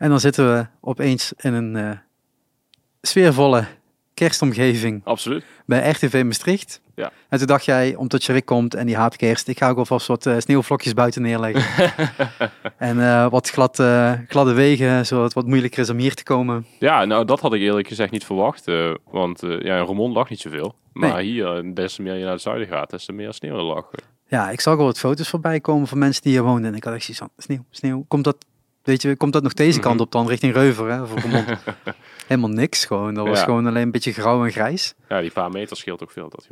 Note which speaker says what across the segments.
Speaker 1: En dan zitten we opeens in een eh, sfeervolle kerstomgeving
Speaker 2: Absoluut.
Speaker 1: bij RTV Maastricht.
Speaker 2: Ja.
Speaker 1: En toen dacht jij, omdat je Rick komt en die haat kerst, ik ga ook alvast wat eh, sneeuwvlokjes buiten neerleggen. en eh, wat glad, gladde wegen, zodat het wat moeilijker is om hier te komen.
Speaker 2: Ja, nou dat had ik eerlijk gezegd niet verwacht. want ja, in Roermond lag niet zoveel. Maar hier, des te meer je naar het zuiden gaat, des te meer sneeuw er lag.
Speaker 1: Ja, ik zag al wat foto's voorbij komen van mensen die hier woonden. En ik had echt zoiets van, sneeuw, sneeuw. Komt dat, weet je, komt dat nog deze kant
Speaker 2: Mhm.
Speaker 1: op dan, richting Reuver, hè? Roermond? Helemaal niks gewoon. Dat was
Speaker 2: Ja.
Speaker 1: gewoon alleen een beetje grauw en grijs.
Speaker 2: Ja, die paar meter scheelt ook veel dat.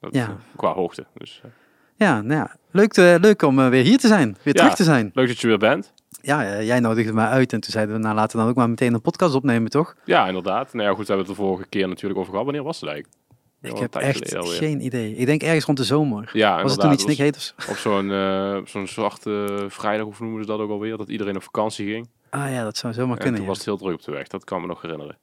Speaker 2: Dat,
Speaker 1: Ja.
Speaker 2: eh, qua hoogte. Dus, eh,
Speaker 1: Ja, nou ja, leuk, te, leuk om eh, weer hier te zijn. Weer terug te zijn.
Speaker 2: leuk dat je weer bent.
Speaker 1: Ja, jij nodigde mij uit en toen zeiden we, nou laten we dan ook maar meteen een podcast opnemen, toch?
Speaker 2: Ja, inderdaad. Nou ja, goed, we hebben het de vorige keer natuurlijk over gehad. Wanneer was het eigenlijk?
Speaker 1: Ik heb echt geen idee. Ik denk ergens rond de zomer.
Speaker 2: Ja,
Speaker 1: was het toen iets Nick Haters?
Speaker 2: Op zo'n eh, zo'n zwarte vrijdag, hoe noemen ze dat ook alweer? Dat iedereen op vakantie ging.
Speaker 1: Ah ja, dat zou zomaar
Speaker 2: en
Speaker 1: kunnen.
Speaker 2: toen
Speaker 1: ja.
Speaker 2: was het heel druk op de weg. Dat kan me nog herinneren.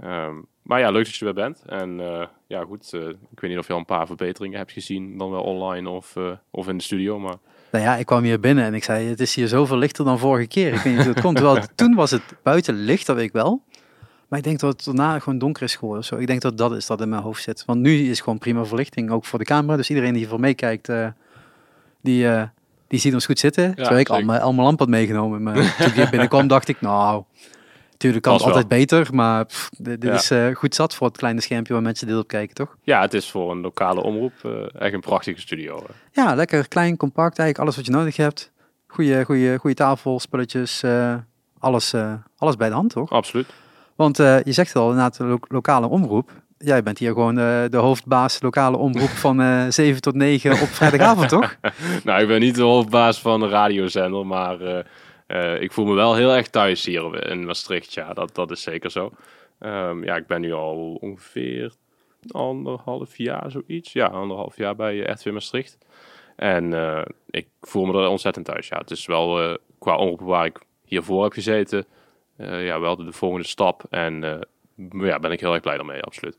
Speaker 2: Ehm, maar ja, leuk dat je er weer bent. En eh, ja, goed. eh, ik weet niet of je al een paar verbeteringen hebt gezien. Dan wel online of, of in de studio. Maar
Speaker 1: Nou ja, ik kwam hier binnen en ik zei, het is hier zoveel lichter dan vorige keer. Ik weet niet hoe het komt. Terwijl toen was het buiten licht, dat weet ik wel. Maar ik denk dat het daarna gewoon donker is geworden. Zo. Ik denk dat dat is dat in mijn hoofd zit. Want nu is gewoon prima verlichting, ook voor de camera. Dus iedereen die hiervoor meekijkt, eh, die, eh, die ziet ons goed zitten. Terwijl ik al mijn, al mijn lamp had meegenomen. Maar toen ik hier binnenkwam, dacht ik, nou, natuurlijk kan het
Speaker 2: wel.
Speaker 1: altijd beter. Maar pff, dit, dit
Speaker 2: Ja.
Speaker 1: is eh, goed zat voor het kleine schermpje waar mensen dit op kijken, toch?
Speaker 2: ja, het is voor een lokale omroep echt een prachtige studio.
Speaker 1: Ja, lekker klein, compact, eigenlijk alles wat je nodig hebt. Goeie, goeie, goeie tafel, spulletjes, alles, alles bij de hand, toch?
Speaker 2: Absoluut.
Speaker 1: Want eh, je zegt al, inderdaad, de lo- lokale omroep. Jij bent hier gewoon eh, de hoofdbaas lokale omroep van eh 7 tot 9 op vrijdagavond, toch?
Speaker 2: nou, ik ben niet de hoofdbaas van de radiozender, maar eh, eh, ik voel me wel heel erg thuis hier in Maastricht. Ja, dat, dat is zeker zo. Ehm, ja, ik ben nu al ongeveer anderhalf jaar zoiets. Ja, anderhalf jaar bij eh, RTV Maastricht. En eh, ik voel me er ontzettend thuis. Ja, het is wel eh, qua omroep waar ik hiervoor heb gezeten, eh, ja, wel de, de volgende stap. En eh, ja, ben ik heel erg blij daarmee, absoluut.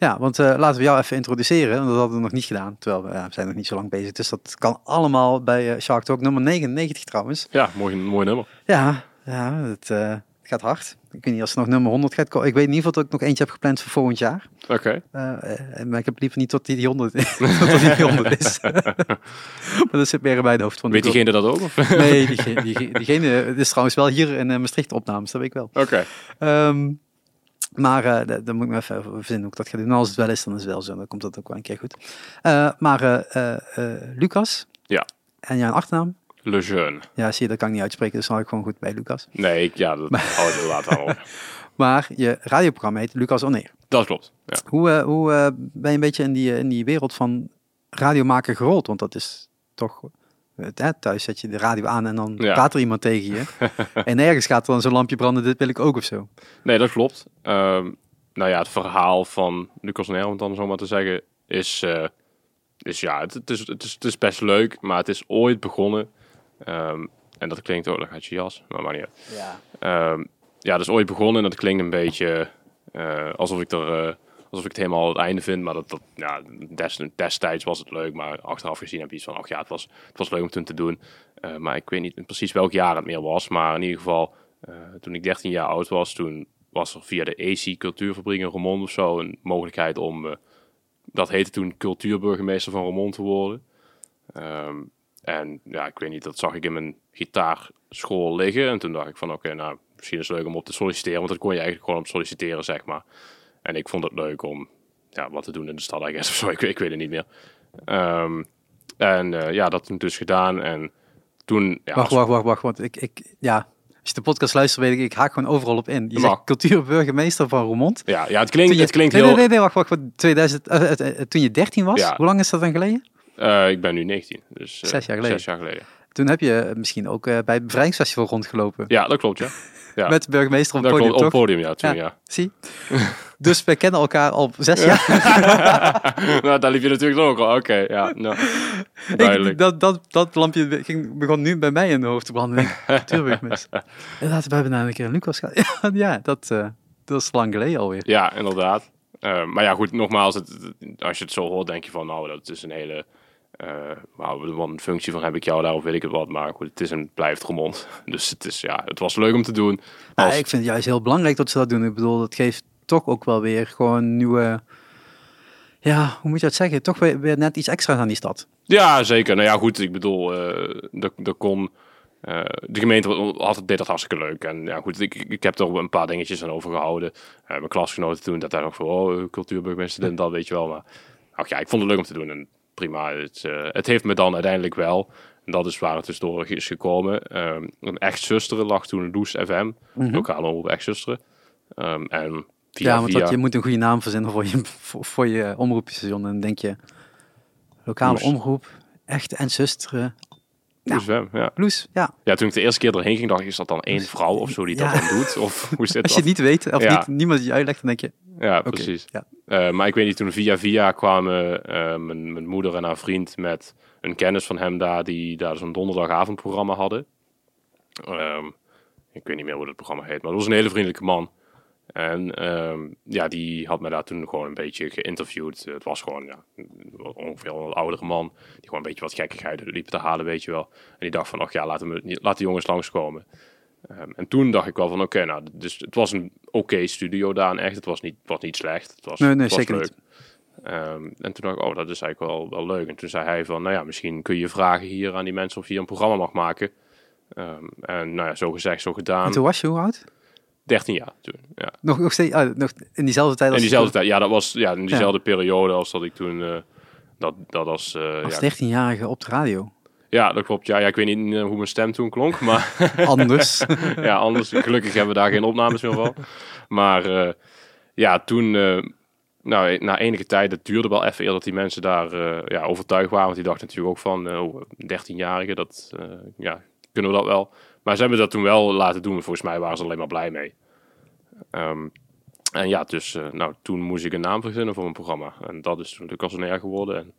Speaker 1: Ja, want eh, laten we jou even introduceren, want dat hadden we nog niet gedaan. Terwijl we, ja, we zijn nog niet zo lang bezig, dus dat kan allemaal bij eh, Shark Talk nummer 99 trouwens.
Speaker 2: Ja, mooi, mooi nummer.
Speaker 1: Ja, ja eh, gaat hard. Ik weet niet als er nog nummer 100 gaat komen. Ik weet in ieder geval dat ik nog eentje heb gepland voor volgend jaar.
Speaker 2: Oké.
Speaker 1: Eh, eh, maar ik heb liever niet tot die, die 100, tot die 100 is. maar dat zit meer bij de hoofd van de
Speaker 2: Weet diegene dat ook? Of?
Speaker 1: Nee, diegene, diegene, diegene het is trouwens wel hier in eh, Maastricht opnames, dat weet ik wel.
Speaker 2: Oké.
Speaker 1: Ehm, maar da- dan moet ik me even verzinnen hoe ik dat ga doen. Nou, als het wel is, dan is het wel zo. Dan komt dat ook wel een keer goed. Maar Lucas.
Speaker 2: Ja.
Speaker 1: En jouw achternaam?
Speaker 2: Le Jeune.
Speaker 1: Ja, zie je, dat kan ik niet uitspreken. Dus dan hou ik gewoon goed bij Lucas.
Speaker 2: Nee, ik, ja, dat hou ik inderdaad aan op.
Speaker 1: Maar je radioprogramma heet Lucas Oneer.
Speaker 2: Dat klopt. Ja.
Speaker 1: Hoe, eh, hoe eh, ben je een beetje in die, in die wereld van radiomaken gerold? Want dat is toch... hè, thuis zet je de radio aan en dan
Speaker 2: Ja.
Speaker 1: praat er iemand tegen je. en ergens gaat er dan zo'n lampje branden, dit wil ik ook of zo.
Speaker 2: Nee, dat klopt. Ehm, nou ja, het verhaal van Lucas Nel, om het dan zo maar te zeggen, is, is ja, het, het is, het, is, het is best leuk, maar het is ooit begonnen. Ehm, en dat klinkt, oh, daar gaat je jas, maar maar niet uit.
Speaker 1: Ja.
Speaker 2: Ehm, ja, dat is ooit begonnen en dat klinkt een beetje eh, alsof ik er... eh, Alsof ik het helemaal het einde vind, maar dat, dat ja, des, destijds was het leuk. Maar achteraf gezien heb je iets van, ach ja, het was, het was leuk om toen te doen. Eh, maar ik weet niet precies welk jaar het meer was. Maar in ieder geval, toen ik 13 jaar oud was, toen was er via de AC Cultuurfabriek in Roermond of zo een mogelijkheid om, dat heette toen cultuurburgemeester van Roermond te worden. Ehm, en ja, ik weet niet, dat zag ik in mijn gitaarschool liggen. En toen dacht ik van, oké, nou, misschien is het leuk om op te solliciteren. Want dat kon je eigenlijk gewoon op solliciteren, zeg maar. En ik vond het leuk om ja, wat te doen in de stad, I guess, of zo. Ik, ik weet het niet meer. Ehm, en eh, ja, dat toen dus gedaan. En toen... Ja,
Speaker 1: Wacht, wacht, wacht, wacht. Want ik, ik, ja, als je de podcast luistert, weet ik, ik haak gewoon overal op in. Je zegt cultuurburgemeester van Roermond.
Speaker 2: Ja, ja het klinkt,
Speaker 1: je-
Speaker 2: het klinkt
Speaker 1: nee,
Speaker 2: heel...
Speaker 1: Nee, nee, nee, wacht, wacht. wacht 2000, eh, eh, toen je 13 was,
Speaker 2: Ja.
Speaker 1: hoe lang is dat dan geleden?
Speaker 2: Eh, ik ben nu 19, dus... eh,
Speaker 1: Zes jaar geleden.
Speaker 2: Zes jaar geleden.
Speaker 1: Toen heb je eh, misschien ook bij het Bevrijdingsfestival rondgelopen.
Speaker 2: Ja, dat klopt, ja. ja.
Speaker 1: Met de burgemeester op het podium,
Speaker 2: klopt, op podium, ja, toen, ja.
Speaker 1: Zie? dus we kennen elkaar al zes jaar.
Speaker 2: nou, daar liep je natuurlijk ook al. Oké, ja, nou,
Speaker 1: Ik, dat, dat, dat lampje ging, begon nu bij mij in de hoofd te branden. Cultuurburgemeester. Inderdaad, we hebben namelijk een keer Lucas gehad. Ja, dat, dat is lang geleden alweer.
Speaker 2: Ja, inderdaad. Maar ja, goed, nogmaals, het, het- als je het zo hoort, denk je van, nou, dat is een hele Eh maar wat een functie van heb ik jou daar of weet ik het wat. Maar goed, het is en blijft Remond. Dus het, is, ja, het was leuk om te doen. Als-
Speaker 1: ik vind het juist heel belangrijk dat ze dat doen. Ik bedoel, het geeft toch ook wel weer gewoon nieuwe... Ja, hoe moet je dat zeggen? Toch weer, weer net iets extra's aan die stad.
Speaker 2: Ja, zeker. Nou ja, goed. Ik bedoel, eh er, er kon... eh, de gemeente had, deed dat hartstikke leuk. En ja, goed, ik, ik heb er een paar dingetjes aan overgehouden. Eh mijn klasgenoten toen, dat daar nog van, oh, cultuurburgemeester, dit en dat, weet je wel. Maar ach ja, ik vond het leuk om te doen. En prima, het, eh, het heeft me dan uiteindelijk wel, en dat is waar het dus door is gekomen. ehm, een echt zusteren lag toen Loes FM, lokale omroep echt zusteren. Ehm, en via,
Speaker 1: ja, want
Speaker 2: via,
Speaker 1: dat, je moet een goede naam verzinnen voor je, voor, voor je omroepstation. En dan denk je, lokale
Speaker 2: Loes.
Speaker 1: omroep, echt en zusteren.
Speaker 2: Loes FM, ja.
Speaker 1: Loes, ja.
Speaker 2: Ja, toen ik de eerste keer erheen ging, dacht ik, is dat dan één vrouw of zo die
Speaker 1: Ja.
Speaker 2: dat dan doet? Of hoe zit
Speaker 1: Als je het niet weet, of
Speaker 2: Ja.
Speaker 1: niet, niemand het je uitlegt, dan denk je,
Speaker 2: Ja, precies.
Speaker 1: ja.
Speaker 2: Eh, maar ik weet niet, toen via via kwamen eh, mijn, mijn moeder en haar vriend met een kennis van hem daar, die daar zo'n donderdagavondprogramma hadden. Ehm, ik weet niet meer hoe dat programma heet, maar dat was een hele vriendelijke man. En ehm, ja, die had me daar toen gewoon een beetje geïnterviewd. Het was gewoon ja, ongeveer een oudere man, die gewoon een beetje wat gekkigheid liep te halen, weet je wel. En die dacht van, ach ja, laten we, laat de jongens langskomen. Ehm, en toen dacht ik wel van, oké, nou, dus het was een oké studio daar en echt. Het was niet, was niet slecht. Het was,
Speaker 1: Nee, nee,
Speaker 2: het was
Speaker 1: zeker
Speaker 2: leuk. Ehm, en toen dacht ik, oh, dat is eigenlijk wel, wel leuk. En toen zei hij van, nou ja, misschien kun je vragen hier aan die mensen of je een programma mag maken. En nou ja, zo gezegd, zo gedaan.
Speaker 1: en toen was je hoe oud?
Speaker 2: 13 jaar toen, ja.
Speaker 1: Nog, nog steeds, ah, nog in diezelfde tijd
Speaker 2: In
Speaker 1: als
Speaker 2: diezelfde tijd, ja, dat was ja, in diezelfde periode als dat ik toen, eh, dat, dat als, eh,
Speaker 1: als
Speaker 2: ja,
Speaker 1: 13-jarige op de radio.
Speaker 2: ja, dat klopt. Ja, ja, ik weet niet eh, hoe mijn stem toen klonk, maar
Speaker 1: Anders.
Speaker 2: ja, anders, gelukkig hebben we daar geen opnames meer van. Maar ja, toen, nou, na enige tijd, het duurde wel even eer dat die mensen daar ja, overtuigd waren. Want die dachten natuurlijk ook van, oh, 13-jarige, dat, ja, kunnen we dat wel. Maar ze hebben dat toen wel laten doen. Volgens mij waren ze alleen maar blij mee. Ehm, en ja, dus eh, nou, toen moest ik een naam verzinnen voor mijn programma. En dat is toen Lucas on Air geworden. En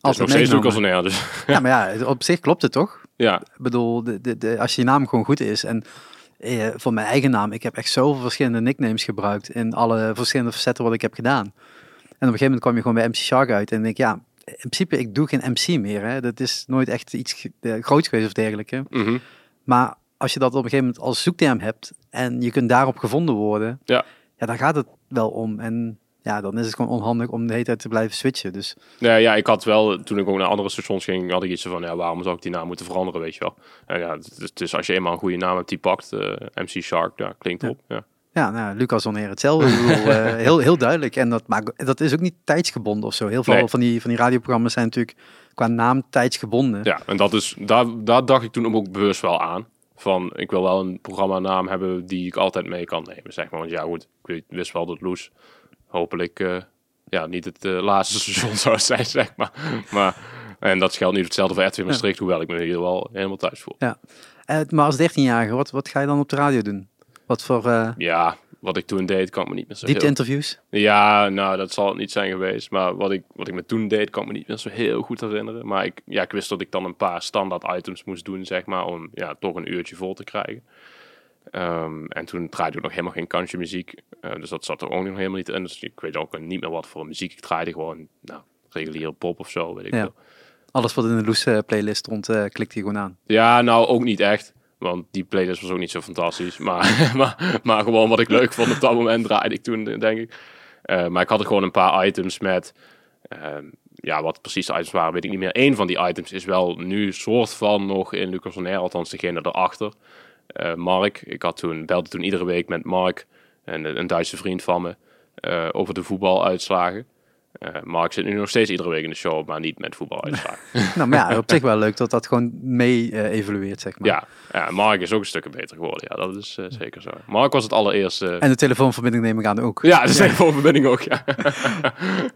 Speaker 1: Altijd
Speaker 2: nog steeds Air, dus
Speaker 1: Ja, maar ja, op zich klopt het toch?
Speaker 2: ja.
Speaker 1: Ik bedoel, de, de, de, als je naam gewoon goed is. En eh, voor mijn eigen naam, ik heb echt zoveel verschillende nicknames gebruikt in alle verschillende facetten wat ik heb gedaan. En op een gegeven moment kwam je gewoon bij MC Shark uit en denk ik, ja, in principe, ik doe geen MC meer. Hè. Dat is nooit echt iets eh, groots geweest of dergelijke.
Speaker 2: Mhm.
Speaker 1: Maar als je dat op een gegeven moment als zoekterm hebt en je kunt daarop gevonden worden,
Speaker 2: Ja.
Speaker 1: ja, dan gaat het wel om. En ja, dan is het gewoon onhandig om de hele tijd te blijven switchen. Dus
Speaker 2: Ja, ja, ik had wel, toen ik ook naar andere stations ging, had ik iets van, ja, waarom zou ik die naam moeten veranderen, weet je wel. En ja, het is als je eenmaal een goede naam hebt die pakt, eh, MC Shark, ja, klinkt op. Ja.
Speaker 1: Ja, nou, Lucas Oneer hetzelfde. Bedoel, eh, heel, heel duidelijk. En dat, maar dat is ook niet tijdsgebonden of zo. Heel veel
Speaker 2: Nee.
Speaker 1: van, die, van die radioprogramma's zijn natuurlijk qua naam tijdsgebonden.
Speaker 2: ja, en dat is, daar, daar dacht ik toen ook bewust wel aan. Van, ik wil wel een programmanaam hebben die ik altijd mee kan nemen, zeg maar. Want ja, goed, ik weet- wist wel dat Loes hopelijk eh, ja, niet het eh, laatste seizoen zou zijn, zeg maar. maar. En dat geldt nu hetzelfde voor RTW Maastricht, hoewel ik me hier wel helemaal thuis voel.
Speaker 1: Eh, maar als 13-jarige, wat, wat ga je dan op de radio doen? Wat voor
Speaker 2: Ja, wat ik toen deed, kan ik me niet meer zo heel
Speaker 1: diepte-interviews?
Speaker 2: Ja, nou, dat zal het niet zijn geweest. Maar wat ik, wat ik me toen deed, kan ik me niet meer zo heel goed herinneren. Maar ik, ja, ik wist dat ik dan een paar standaard items moest doen, zeg maar, om ja, toch een uurtje vol te krijgen. Ehm, en toen draaide ik nog helemaal geen country muziek. Eh, dus dat zat er ook nog helemaal niet in. Dus ik weet ook niet meer wat voor muziek ik draaide. Gewoon, nou, reguliere pop of zo, weet ik
Speaker 1: Ja.
Speaker 2: veel.
Speaker 1: Alles wat in de Loes eh, playlist stond, eh klikte je gewoon aan.
Speaker 2: Ja, nou, ook niet echt. Want die playlist was ook niet zo fantastisch. Maar, maar, maar gewoon wat ik leuk vond op dat moment draaide ik toen, denk ik. Eh, maar ik had er gewoon een paar items met... ehm, ja, wat precies de items waren, weet ik niet meer. Eén van die items is wel nu soort van nog in Lucas on Air, althans degene erachter. Eh Mark, ik had toen, belde toen iedere week met Mark, een, een Duitse vriend van me, eh, over de voetbaluitslagen. Eh Mark zit nu nog steeds iedere week in de show, maar niet met voetbaluitslagen.
Speaker 1: nou, maar ja, op zich wel leuk dat dat gewoon mee eh, evolueert, zeg maar.
Speaker 2: Ja, ja, Mark is ook een stuk beter geworden. Ja, dat is eh, zeker zo. Mark was het allereerste.
Speaker 1: En de telefoonverbinding neem ik aan ook.
Speaker 2: ja, de telefoonverbinding ook, ja.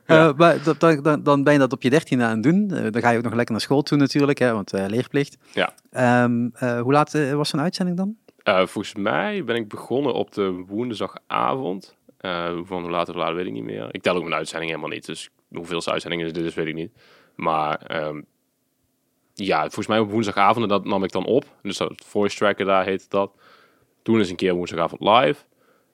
Speaker 1: Maar dat- dan, dan ben je dat op je dertiende aan het doen. Dan ga je ook nog lekker naar school toe natuurlijk, hè, want leerplicht.
Speaker 2: Ja.
Speaker 1: Ehm, eh, hoe laat was zo'n uitzending dan?
Speaker 2: Volgens mij ben ik begonnen op de woensdagavond. Eh van hoe laat of laat weet ik niet meer. Ik tel ook mijn uitzending helemaal niet. Dus hoeveel uitzendingen dit is, weet ik niet. Maar ehm, ja, volgens mij op woensdagavond en dat nam ik dan op. Dus dat voice tracker daar heette dat. Toen is een keer woensdagavond live.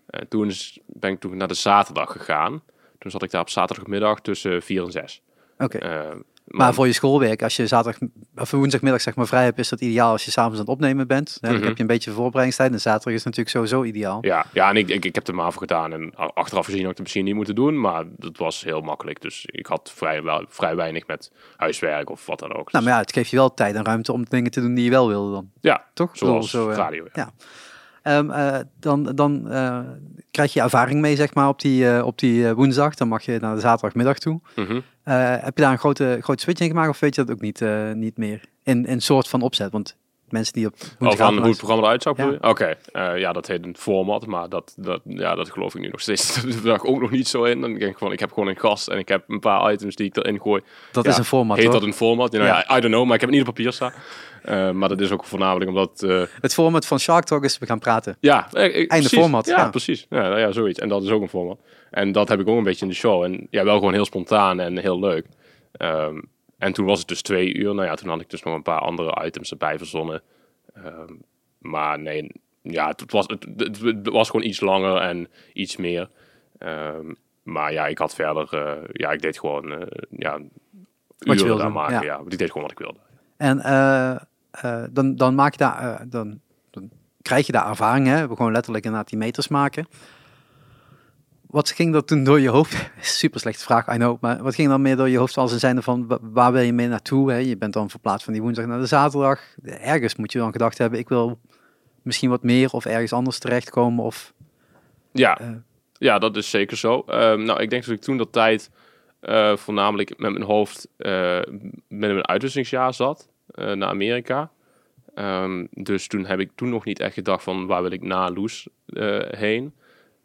Speaker 2: En toen is, ben ik toen naar de zaterdag gegaan. Toen zat ik daar op zaterdagmiddag tussen 4 en 6.
Speaker 1: Oké.
Speaker 2: Eh,
Speaker 1: Maar voor je schoolwerk, als je zaterdag of woensdagmiddag zeg maar vrij hebt, is dat ideaal als je s'avonds aan het opnemen bent. Dan
Speaker 2: Mhm.
Speaker 1: heb je een beetje voorbereidingstijd. En zaterdag is natuurlijk sowieso ideaal.
Speaker 2: Ja, ja en ik, ik, ik heb de MAVO gedaan en achteraf gezien had ik het misschien niet moeten doen, maar dat was heel makkelijk. Dus ik had vrij, wel, vrij weinig met huiswerk of wat dan ook.
Speaker 1: Nou,
Speaker 2: Dus,
Speaker 1: maar ja, het geeft je wel tijd en ruimte om dingen te doen die je wel wilde dan.
Speaker 2: ja,
Speaker 1: Toch?
Speaker 2: Zoals
Speaker 1: zo, eh,
Speaker 2: radio. Ja.
Speaker 1: ja. Ehm, eh, dan dan eh, krijg je ervaring mee, zeg maar, op die, eh, op die woensdag. Dan mag je naar de zaterdagmiddag toe.
Speaker 2: Mhm.
Speaker 1: Heb je daar een grote, grote switch in gemaakt of weet je dat ook niet, niet meer? In een soort van opzet, want mensen die op
Speaker 2: Of van
Speaker 1: woensdagavond
Speaker 2: hoe het programma eruit zou
Speaker 1: Ja.
Speaker 2: Oké, eh, ja, dat heet een format, maar dat, dat, ja, dat geloof ik nu nog steeds. Daar dacht ik ook nog niet zo in. Dan denk ik gewoon, ik heb gewoon een gast en ik heb een paar items die ik erin gooi.
Speaker 1: Dat
Speaker 2: Ja,
Speaker 1: is een format,
Speaker 2: Heet
Speaker 1: hoor.
Speaker 2: dat een format? Nou,
Speaker 1: Ja.
Speaker 2: I don't know, maar ik heb het niet op papier staan. Eh, maar dat is ook voornamelijk omdat... eh,
Speaker 1: Het format van Shark Talk is we gaan praten.
Speaker 2: Ja, eh, eh, precies.
Speaker 1: format,
Speaker 2: Ja,
Speaker 1: ja.
Speaker 2: precies. Ja, nou ja, zoiets. En dat is ook een format. En dat heb ik ook een beetje in de show. En ja, wel gewoon heel spontaan en heel leuk. Ehm, en toen was het dus twee uur. Nou ja, toen had ik dus nog een paar andere items erbij verzonnen. Ehm, maar nee, ja, het was, het, het, het was gewoon iets langer en iets meer. Ehm, maar ja, ik had verder, eh, ja, ik deed gewoon, eh ja,
Speaker 1: je
Speaker 2: uren
Speaker 1: wilde,
Speaker 2: maken.
Speaker 1: ja.
Speaker 2: Ja. ik deed gewoon wat ik wilde.
Speaker 1: En eh, dan, dan maak je daar, dan, dan krijg je daar ervaring, hè? We gewoon letterlijk inderdaad die meters maken. Wat ging er toen door je hoofd? Super slechte vraag, I know. Maar wat ging dan meer door je hoofd als een zijnde van wa- waar wil je mee naartoe? Hè? Je bent dan verplaatst van die woensdag naar de zaterdag. Ergens moet je dan gedacht hebben, ik wil misschien wat meer of ergens anders terechtkomen. Of,
Speaker 2: Ja,
Speaker 1: Eh.
Speaker 2: ja dat is zeker zo. Ehm, nou, ik denk dat ik toen dat tijd eh, voornamelijk met mijn hoofd eh met een uitwisselingsjaar zat eh, naar Amerika. Ehm, dus toen heb ik toen nog niet echt gedacht van waar wil ik na Loes eh, heen.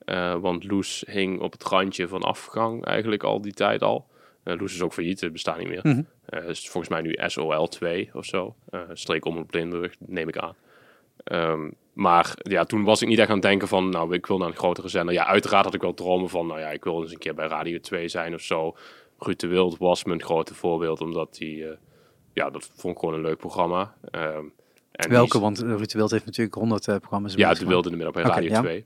Speaker 2: Eh, want Loes hing op het randje van afgang eigenlijk al die tijd al. Eh Loes is ook failliet, het bestaat niet meer.
Speaker 1: Mhm.
Speaker 2: Eh, is volgens mij nu SOL 2 of zo. Streek om op Limburg, neem ik aan. Ehm, maar ja, toen was ik niet echt aan het denken van, nou, ik wil naar een grotere zender. Ja, uiteraard had ik wel dromen van, nou ja, ik wil eens een keer bij Radio 2 zijn of zo. Ruud de Wild was mijn grote voorbeeld, omdat die, ja, dat vond ik gewoon een leuk programma. Ehm, en
Speaker 1: welke?
Speaker 2: is-
Speaker 1: Want Ruud de Wild heeft natuurlijk honderd eh, programma's.
Speaker 2: ja, de Wilde in de middag bij Radio
Speaker 1: ja.
Speaker 2: 2.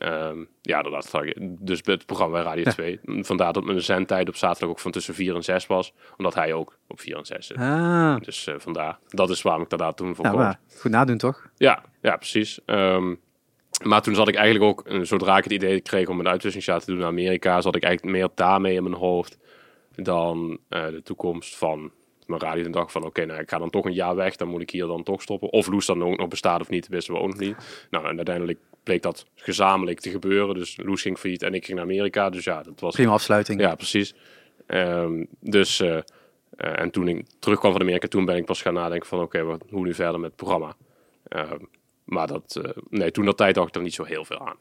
Speaker 2: Ehm, ja, ik- Dus het programma bij Radio 2. Vandaar dat mijn zendtijd op zaterdag ook van tussen 4 en 6 was. Omdat hij ook op 4 en 6 zit.
Speaker 1: gemaakt. Ah,
Speaker 2: Dus eh, vandaar. Dat is waarom ik daar toen voor
Speaker 1: maar goed nadoen toch?
Speaker 2: Ja, ja, precies. Ehm, maar toen zat ik eigenlijk ook, eh, zodra ik het idee kreeg om een uitwisselingsjaar te doen naar Amerika, zat ik eigenlijk meer daarmee in mijn hoofd dan eh, de toekomst van mijn radio. Toen dacht van, oké, nou, ik ga dan toch een jaar weg, dan moet ik hier dan toch stoppen. Of Loes dan ook nog bestaat of niet, wisten we ook nog niet. Nou, en uiteindelijk bleek dat gezamenlijk te gebeuren. Dus Loes ging failliet en ik ging naar Amerika. Dus ja, dat was
Speaker 1: Prima afsluiting.
Speaker 2: ja, precies. Ehm, dus, eh, eh, en toen ik terugkwam van Amerika, toen ben ik pas gaan nadenken van, oké, wat hoe nu verder met het programma? Ehm, maar dat, eh, nee, toen dat tijd dacht ik er niet zo heel veel aan.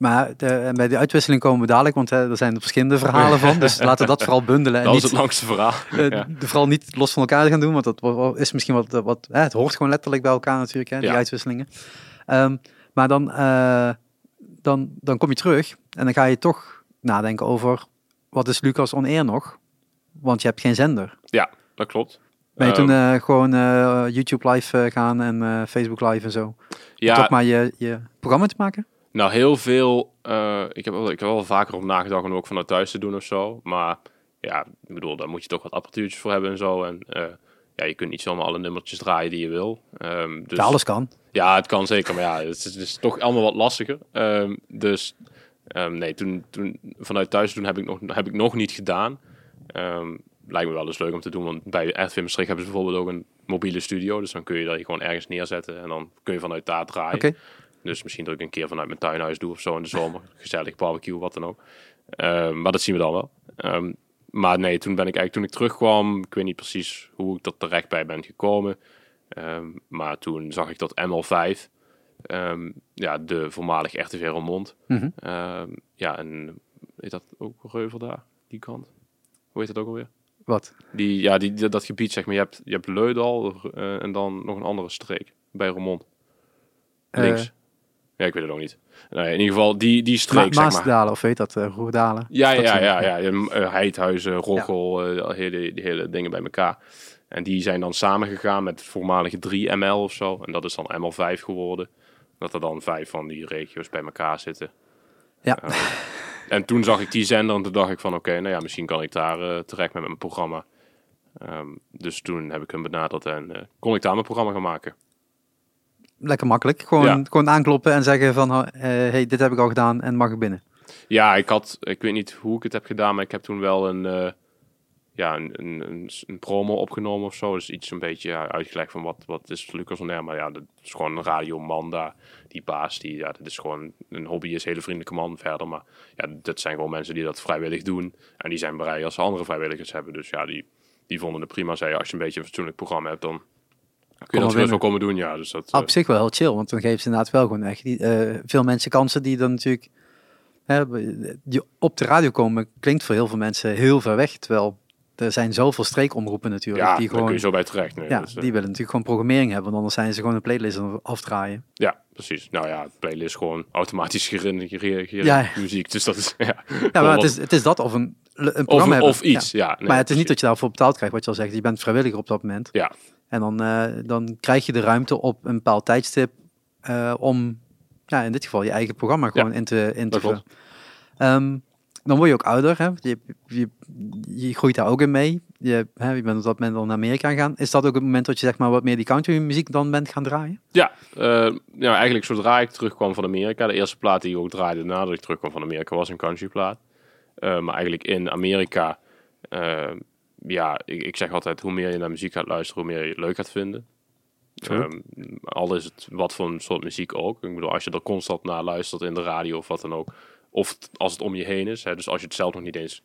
Speaker 1: Maar de, bij de uitwisseling komen we dadelijk, want hè, er zijn er verschillende verhalen van. Dus laten we dat vooral bundelen. En
Speaker 2: Dat is het langste verhaal.
Speaker 1: eh,
Speaker 2: ja.
Speaker 1: de- vooral niet los van elkaar gaan doen, want dat is misschien wat... wat hè, het hoort gewoon letterlijk bij elkaar natuurlijk, hè, die
Speaker 2: Ja.
Speaker 1: uitwisselingen. Ehm, maar dan, eh, dan, dan kom je terug en dan ga je toch nadenken over... Wat is Lucas On Air nog? Want je hebt geen zender.
Speaker 2: ja, dat klopt.
Speaker 1: Ben je
Speaker 2: Ehm,
Speaker 1: toen eh, gewoon YouTube live gaan en Facebook live en zo? Om
Speaker 2: ja,
Speaker 1: toch maar je, je programma te maken?
Speaker 2: Nou heel veel. eh, ik, heb wel, ik heb wel vaker op nagedacht om ook vanuit thuis te doen of zo. Maar ja, ik bedoel, daar moet je toch wat apparatuurtjes voor hebben en zo. En eh, ja, je kunt niet zomaar alle nummertjes draaien die je wil. Ehm, dus,
Speaker 1: Ja, alles kan.
Speaker 2: Ja, het kan zeker, maar ja, het is, het is toch allemaal wat lastiger. Ehm, dus ehm, nee, toen, toen vanuit thuis doen heb ik nog, heb ik nog niet gedaan. Lijkt me wel eens leuk om te doen, want bij RTV Maastricht hebben ze bijvoorbeeld ook een mobiele studio. Dus dan kun je dat gewoon ergens neerzetten en dan kun je vanuit daar draaien.
Speaker 1: Oké.
Speaker 2: Dus misschien dat ik een keer vanuit mijn tuinhuis doe of zo in de zomer. Gezellig barbecue, wat dan ook. Ehm, maar dat zien we dan wel. Ehm, maar nee, toen ben ik eigenlijk, toen ik terugkwam, ik weet niet precies hoe ik er terecht bij ben gekomen. Ehm, maar toen zag ik dat ML5, ehm, ja, de voormalig RTV Roermond.
Speaker 1: Mhm.
Speaker 2: Ehm, ja, en heet dat ook Reuvel daar, die kant? Hoe heet dat ook alweer?
Speaker 1: Wat?
Speaker 2: Die, ja, die, dat gebied, zeg maar, je hebt, je hebt Leudal eh, en dan nog een andere streek bij Roermond.
Speaker 1: Eh,
Speaker 2: Links. Ja, ik weet het ook niet. Nou, ja, in ieder geval, die, die streek,
Speaker 1: Ma
Speaker 2: zeg maar.
Speaker 1: Of weet dat, uh, Roerdalen.
Speaker 2: Ja, ja,
Speaker 1: soort-
Speaker 2: ja, ja. ja. eh, Heidhuizen, Roggel, eh, hele, die hele dingen bij elkaar. En die zijn dan samengegaan met het voormalige 3ML of zo. En dat is dan ML5 geworden. Dat er dan vijf van die regio's bij elkaar zitten.
Speaker 1: Ja.
Speaker 2: Eh, en toen zag ik die zender en toen dacht ik van... Oké, nou ja, misschien kan ik daar eh, terecht met mijn programma. Ehm, dus toen heb ik hem benaderd en eh, kon ik daar mijn programma gaan maken.
Speaker 1: Lekker makkelijk. Gewoon,
Speaker 2: Ja.
Speaker 1: gewoon aankloppen en zeggen van, eh hey, dit heb ik al gedaan en mag ik binnen.
Speaker 2: Ja, ik had, ik weet niet hoe ik het heb gedaan, maar ik heb toen wel een, eh, ja, een, een, promo opgenomen of zo. Dus iets een beetje uitgelegd van wat, wat is Lucas on Air. Maar ja, dat is gewoon een radioman daar. Die baas, die, ja, dat is gewoon een hobby, is een hele vriendelijke man verder. Maar ja, dat zijn gewoon mensen die dat vrijwillig doen. En die zijn bereid als ze andere vrijwilligers hebben. Dus ja, die, die vonden het prima. Zei, als je een beetje een fatsoenlijk programma hebt, dan kun je dat wel komen doen. Ja, dus dat,
Speaker 1: Ah,
Speaker 2: eh,
Speaker 1: op zich wel heel chill, want dan geven ze inderdaad wel gewoon echt die, eh, veel mensen kansen die dan natuurlijk hè, die op de radio komen. Klinkt voor heel veel mensen heel ver weg, terwijl er zijn zoveel streekomroepen natuurlijk.
Speaker 2: ja,
Speaker 1: die
Speaker 2: daar kun
Speaker 1: gewoon,
Speaker 2: je zo bij terecht. Nee,
Speaker 1: ja,
Speaker 2: dus, eh,
Speaker 1: die willen natuurlijk gewoon programmering hebben, want anders zijn ze gewoon een playlist aan het afdraaien.
Speaker 2: Ja, precies. Nou ja, playlist gewoon automatisch gegenereerde
Speaker 1: Ja.
Speaker 2: muziek. Dus dat is ja.
Speaker 1: Ja,
Speaker 2: Gewoon
Speaker 1: maar het is, het is dat of een, een
Speaker 2: of,
Speaker 1: programma hebben.
Speaker 2: of iets. Ja, nee,
Speaker 1: maar het is niet dat je daarvoor betaald krijgt, wat je al zegt. Je bent vrijwilliger op dat moment.
Speaker 2: Ja.
Speaker 1: En dan, eh, dan krijg je de ruimte op een bepaald tijdstip eh, om, ja, in dit geval je eigen programma gewoon in te, in te vullen. Ehm, dan word je ook ouder. Hè? Je, je, je groeit daar ook in mee. Je, hè, je bent op dat moment al naar Amerika gegaan. Is dat ook het moment dat je zeg maar wat meer die country muziek dan bent gaan draaien?
Speaker 2: Ja, ja, eigenlijk zodra ik terugkwam van Amerika, de eerste plaat die ik ook draaide nadat ik terugkwam van Amerika was een country plaat. Maar eigenlijk in Amerika, ja, ik, ik zeg altijd, hoe meer je naar muziek gaat luisteren, hoe meer je het leuk gaat vinden. Al is het wat voor een soort muziek ook. Ik bedoel, als je er constant naar luistert in de radio of wat dan ook. Of als het om je heen is. Hè, dus als je het zelf nog niet eens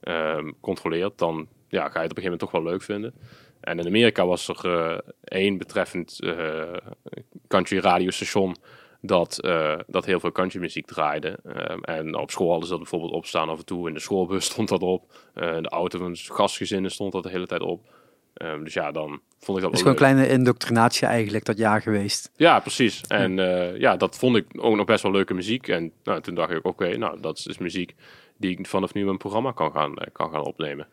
Speaker 2: ehm, controleert, dan ja, ga je het op een gegeven moment toch wel leuk vinden. En in Amerika was er eh, één betreffend eh, country radiostation dat, eh, dat heel veel country muziek draaide. Ehm, en op school hadden ze dat bijvoorbeeld opstaan af en toe. In de schoolbus stond dat op. Eh, in de auto van gastgezinnen stond dat de hele tijd op. Ehm, dus ja, dan vond ik dat
Speaker 1: is
Speaker 2: wel
Speaker 1: gewoon een kleine indoctrinatie eigenlijk dat jaar geweest.
Speaker 2: Ja, precies. En eh, ja, dat vond ik ook nog best wel leuke muziek. En nou, toen dacht ik, oké, nou, dat is dus muziek die ik vanaf nu in mijn programma kan gaan, kan gaan opnemen.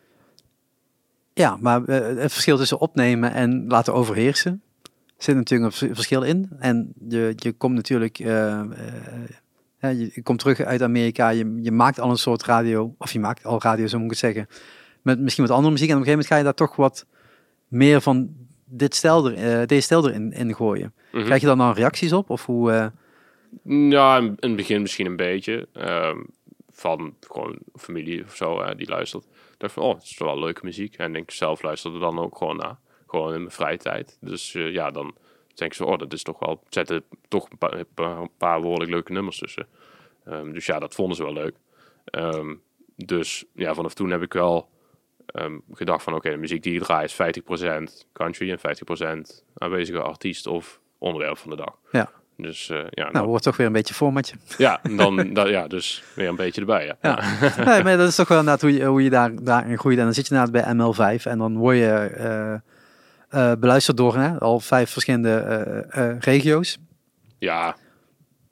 Speaker 1: Ja, maar het verschil tussen opnemen en laten overheersen zit natuurlijk een vers- verschil in. En je, je komt natuurlijk, eh, eh, je, je komt terug uit Amerika, je, je maakt al een soort radio, of je maakt al radio, zo moet ik het zeggen, met misschien wat andere muziek. En op een gegeven moment ga je daar toch wat meer van dit stijl er, eh, deze stijl erin in gooien.
Speaker 2: Mhm.
Speaker 1: Krijg je dan dan reacties op? Of hoe,
Speaker 2: Ja, in, in het begin misschien een beetje. ehm, van gewoon familie of zo die luistert. Ik dacht van, oh, het is wel leuke muziek. En ik zelf luisterde dan ook gewoon naar. Gewoon in mijn vrije tijd. Dus eh, ja, dan denk ik zo, oh, dat is toch wel... Zetten toch een paar, een paar, behoorlijk leuke nummers tussen. Ehm, dus ja, dat vonden ze wel leuk. Ehm, dus ja, vanaf toen heb ik wel ehm, gedacht van, oké, de muziek die ik draai is 50% country en 50% aanwezige artiest of onderwerp van de dag.
Speaker 1: Ja.
Speaker 2: Dus eh, ja,
Speaker 1: nou, wordt toch weer een beetje formatje.
Speaker 2: ja, dan, ja, dus weer een beetje erbij. Ja.
Speaker 1: Ja. nee, maar dat is toch wel inderdaad hoe je, hoe je daar, daarin groeit. En dan zit je inderdaad bij ML5 en dan word je eh, eh, beluisterd door hè, al vijf verschillende eh, eh, regio's.
Speaker 2: ja,
Speaker 1: Ja,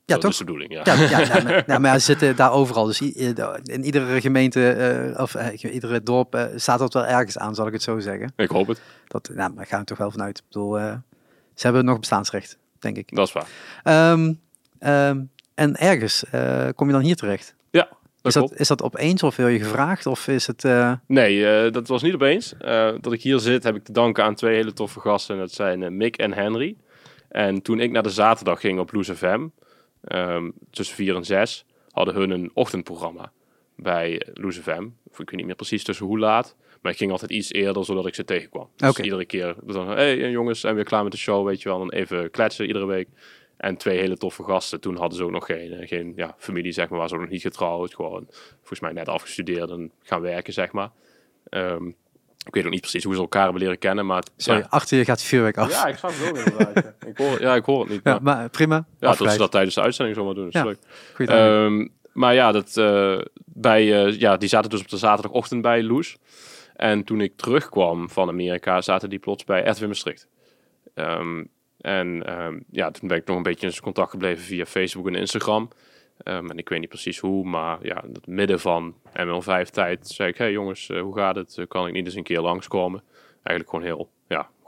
Speaker 2: dat
Speaker 1: toch?
Speaker 2: is de bedoeling. Ja.
Speaker 1: Ja, ja, ja, maar, ze zitten daar overal. Dus in iedere gemeente of iedere dorp staat dat wel ergens aan, zal ik het zo zeggen.
Speaker 2: Ik hoop het.
Speaker 1: Dat, nou, daar gaan we toch wel vanuit. Ik bedoel, ze hebben nog bestaansrecht, denk ik.
Speaker 2: Dat is waar.
Speaker 1: Ehm, ehm, en ergens kom je dan hier terecht.
Speaker 2: Ja,
Speaker 1: Is dat, is dat opeens of wil je gevraagd? Of is het... eh,
Speaker 2: Nee, eh, dat was niet opeens. Eh, dat ik hier zit heb ik te danken aan twee hele toffe gasten. En dat zijn Mick en Henry. En toen ik naar de zaterdag ging op Loes FM, ehm, tussen 4 en 6, hadden hun een ochtendprogramma bij Loes FM. Of ik weet niet meer precies tussen hoe laat. Maar ik ging altijd iets eerder, zodat ik ze tegenkwam. Dus iedere keer dan, hey jongens, zijn we weer klaar met de show, weet je wel. Dan even kletsen iedere week. En twee hele toffe gasten. Toen hadden ze ook nog geen, eh, geen ja, familie, zeg maar. Waren ze ook nog niet getrouwd. Gewoon, volgens mij net afgestudeerd en gaan werken, zeg maar. Ehm, ik weet ook niet precies hoe ze elkaar hebben leren kennen, maar...
Speaker 1: sorry,
Speaker 2: Ja,
Speaker 1: achter je gaat vuurwerk af.
Speaker 2: ja ik zag het ook inderdaad. ja. ik, hoor, ja, ik hoor het niet.
Speaker 1: Ja,
Speaker 2: maar-
Speaker 1: maar prima.
Speaker 2: ja, dat ze dat tijdens de uitzending zomaar doen. Is
Speaker 1: Ja.
Speaker 2: leuk. Ehm, maar ja, dat, eh, bij, eh, ja, die zaten dus op de zaterdagochtend bij Loes. En toen ik terugkwam van Amerika, zaten die plots bij Edwin Maastricht. Ehm, en ehm, ja, toen ben ik nog een beetje in contact gebleven via Facebook en Instagram. Ehm, en ik weet niet precies hoe, maar ja, in het midden van ML5 tijd zei ik... Hey jongens, eh, hoe gaat het? Eh, kan ik niet eens een keer langskomen? Eigenlijk gewoon heel,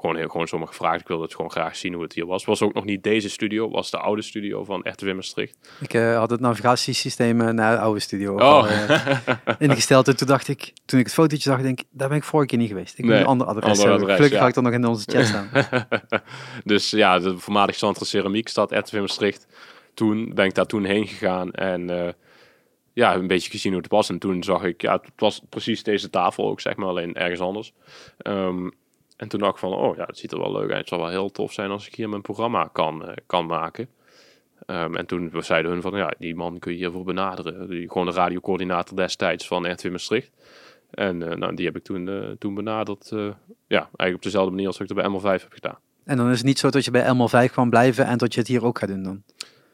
Speaker 2: gewoon, heel, gewoon zomaar gevraagd. Ik wilde het gewoon graag zien hoe het hier was. Was ook nog niet deze studio, was de oude studio van RTV Maastricht.
Speaker 1: Ik eh, had het navigatiesysteem eh, naar de oude studio
Speaker 2: Oh.
Speaker 1: eh, ingesteld. En toen dacht ik, toen ik het fotootje zag, denk ik, daar ben ik vorige keer niet geweest. Ik moet
Speaker 2: Nee,
Speaker 1: een ander adres
Speaker 2: adres,
Speaker 1: Gelukkig
Speaker 2: ja.
Speaker 1: had ik dan nog in onze chat staan.
Speaker 2: dus ja, de voormalig Centrum Ceramiek staat RTV Maastricht. Toen ben ik daar toen heen gegaan en ja, een beetje gezien hoe het was. En toen zag ik, ja, het was precies deze tafel ook, zeg maar, alleen ergens anders. Ehm, en toen dacht ik van, oh ja, het ziet er wel leuk uit. Het zal wel heel tof zijn als ik hier mijn programma kan, eh, kan maken. Ehm, en toen zeiden hun van, ja, die man kun je hiervoor benaderen. Die, gewoon de radiocoördinator destijds van RTV Maastricht. En eh, nou, die heb ik toen, eh, toen benaderd. ja, eigenlijk op dezelfde manier als ik het bij ML5 heb gedaan.
Speaker 1: En dan is het niet zo dat je bij ML5 kan blijven en dat je het hier ook gaat doen dan.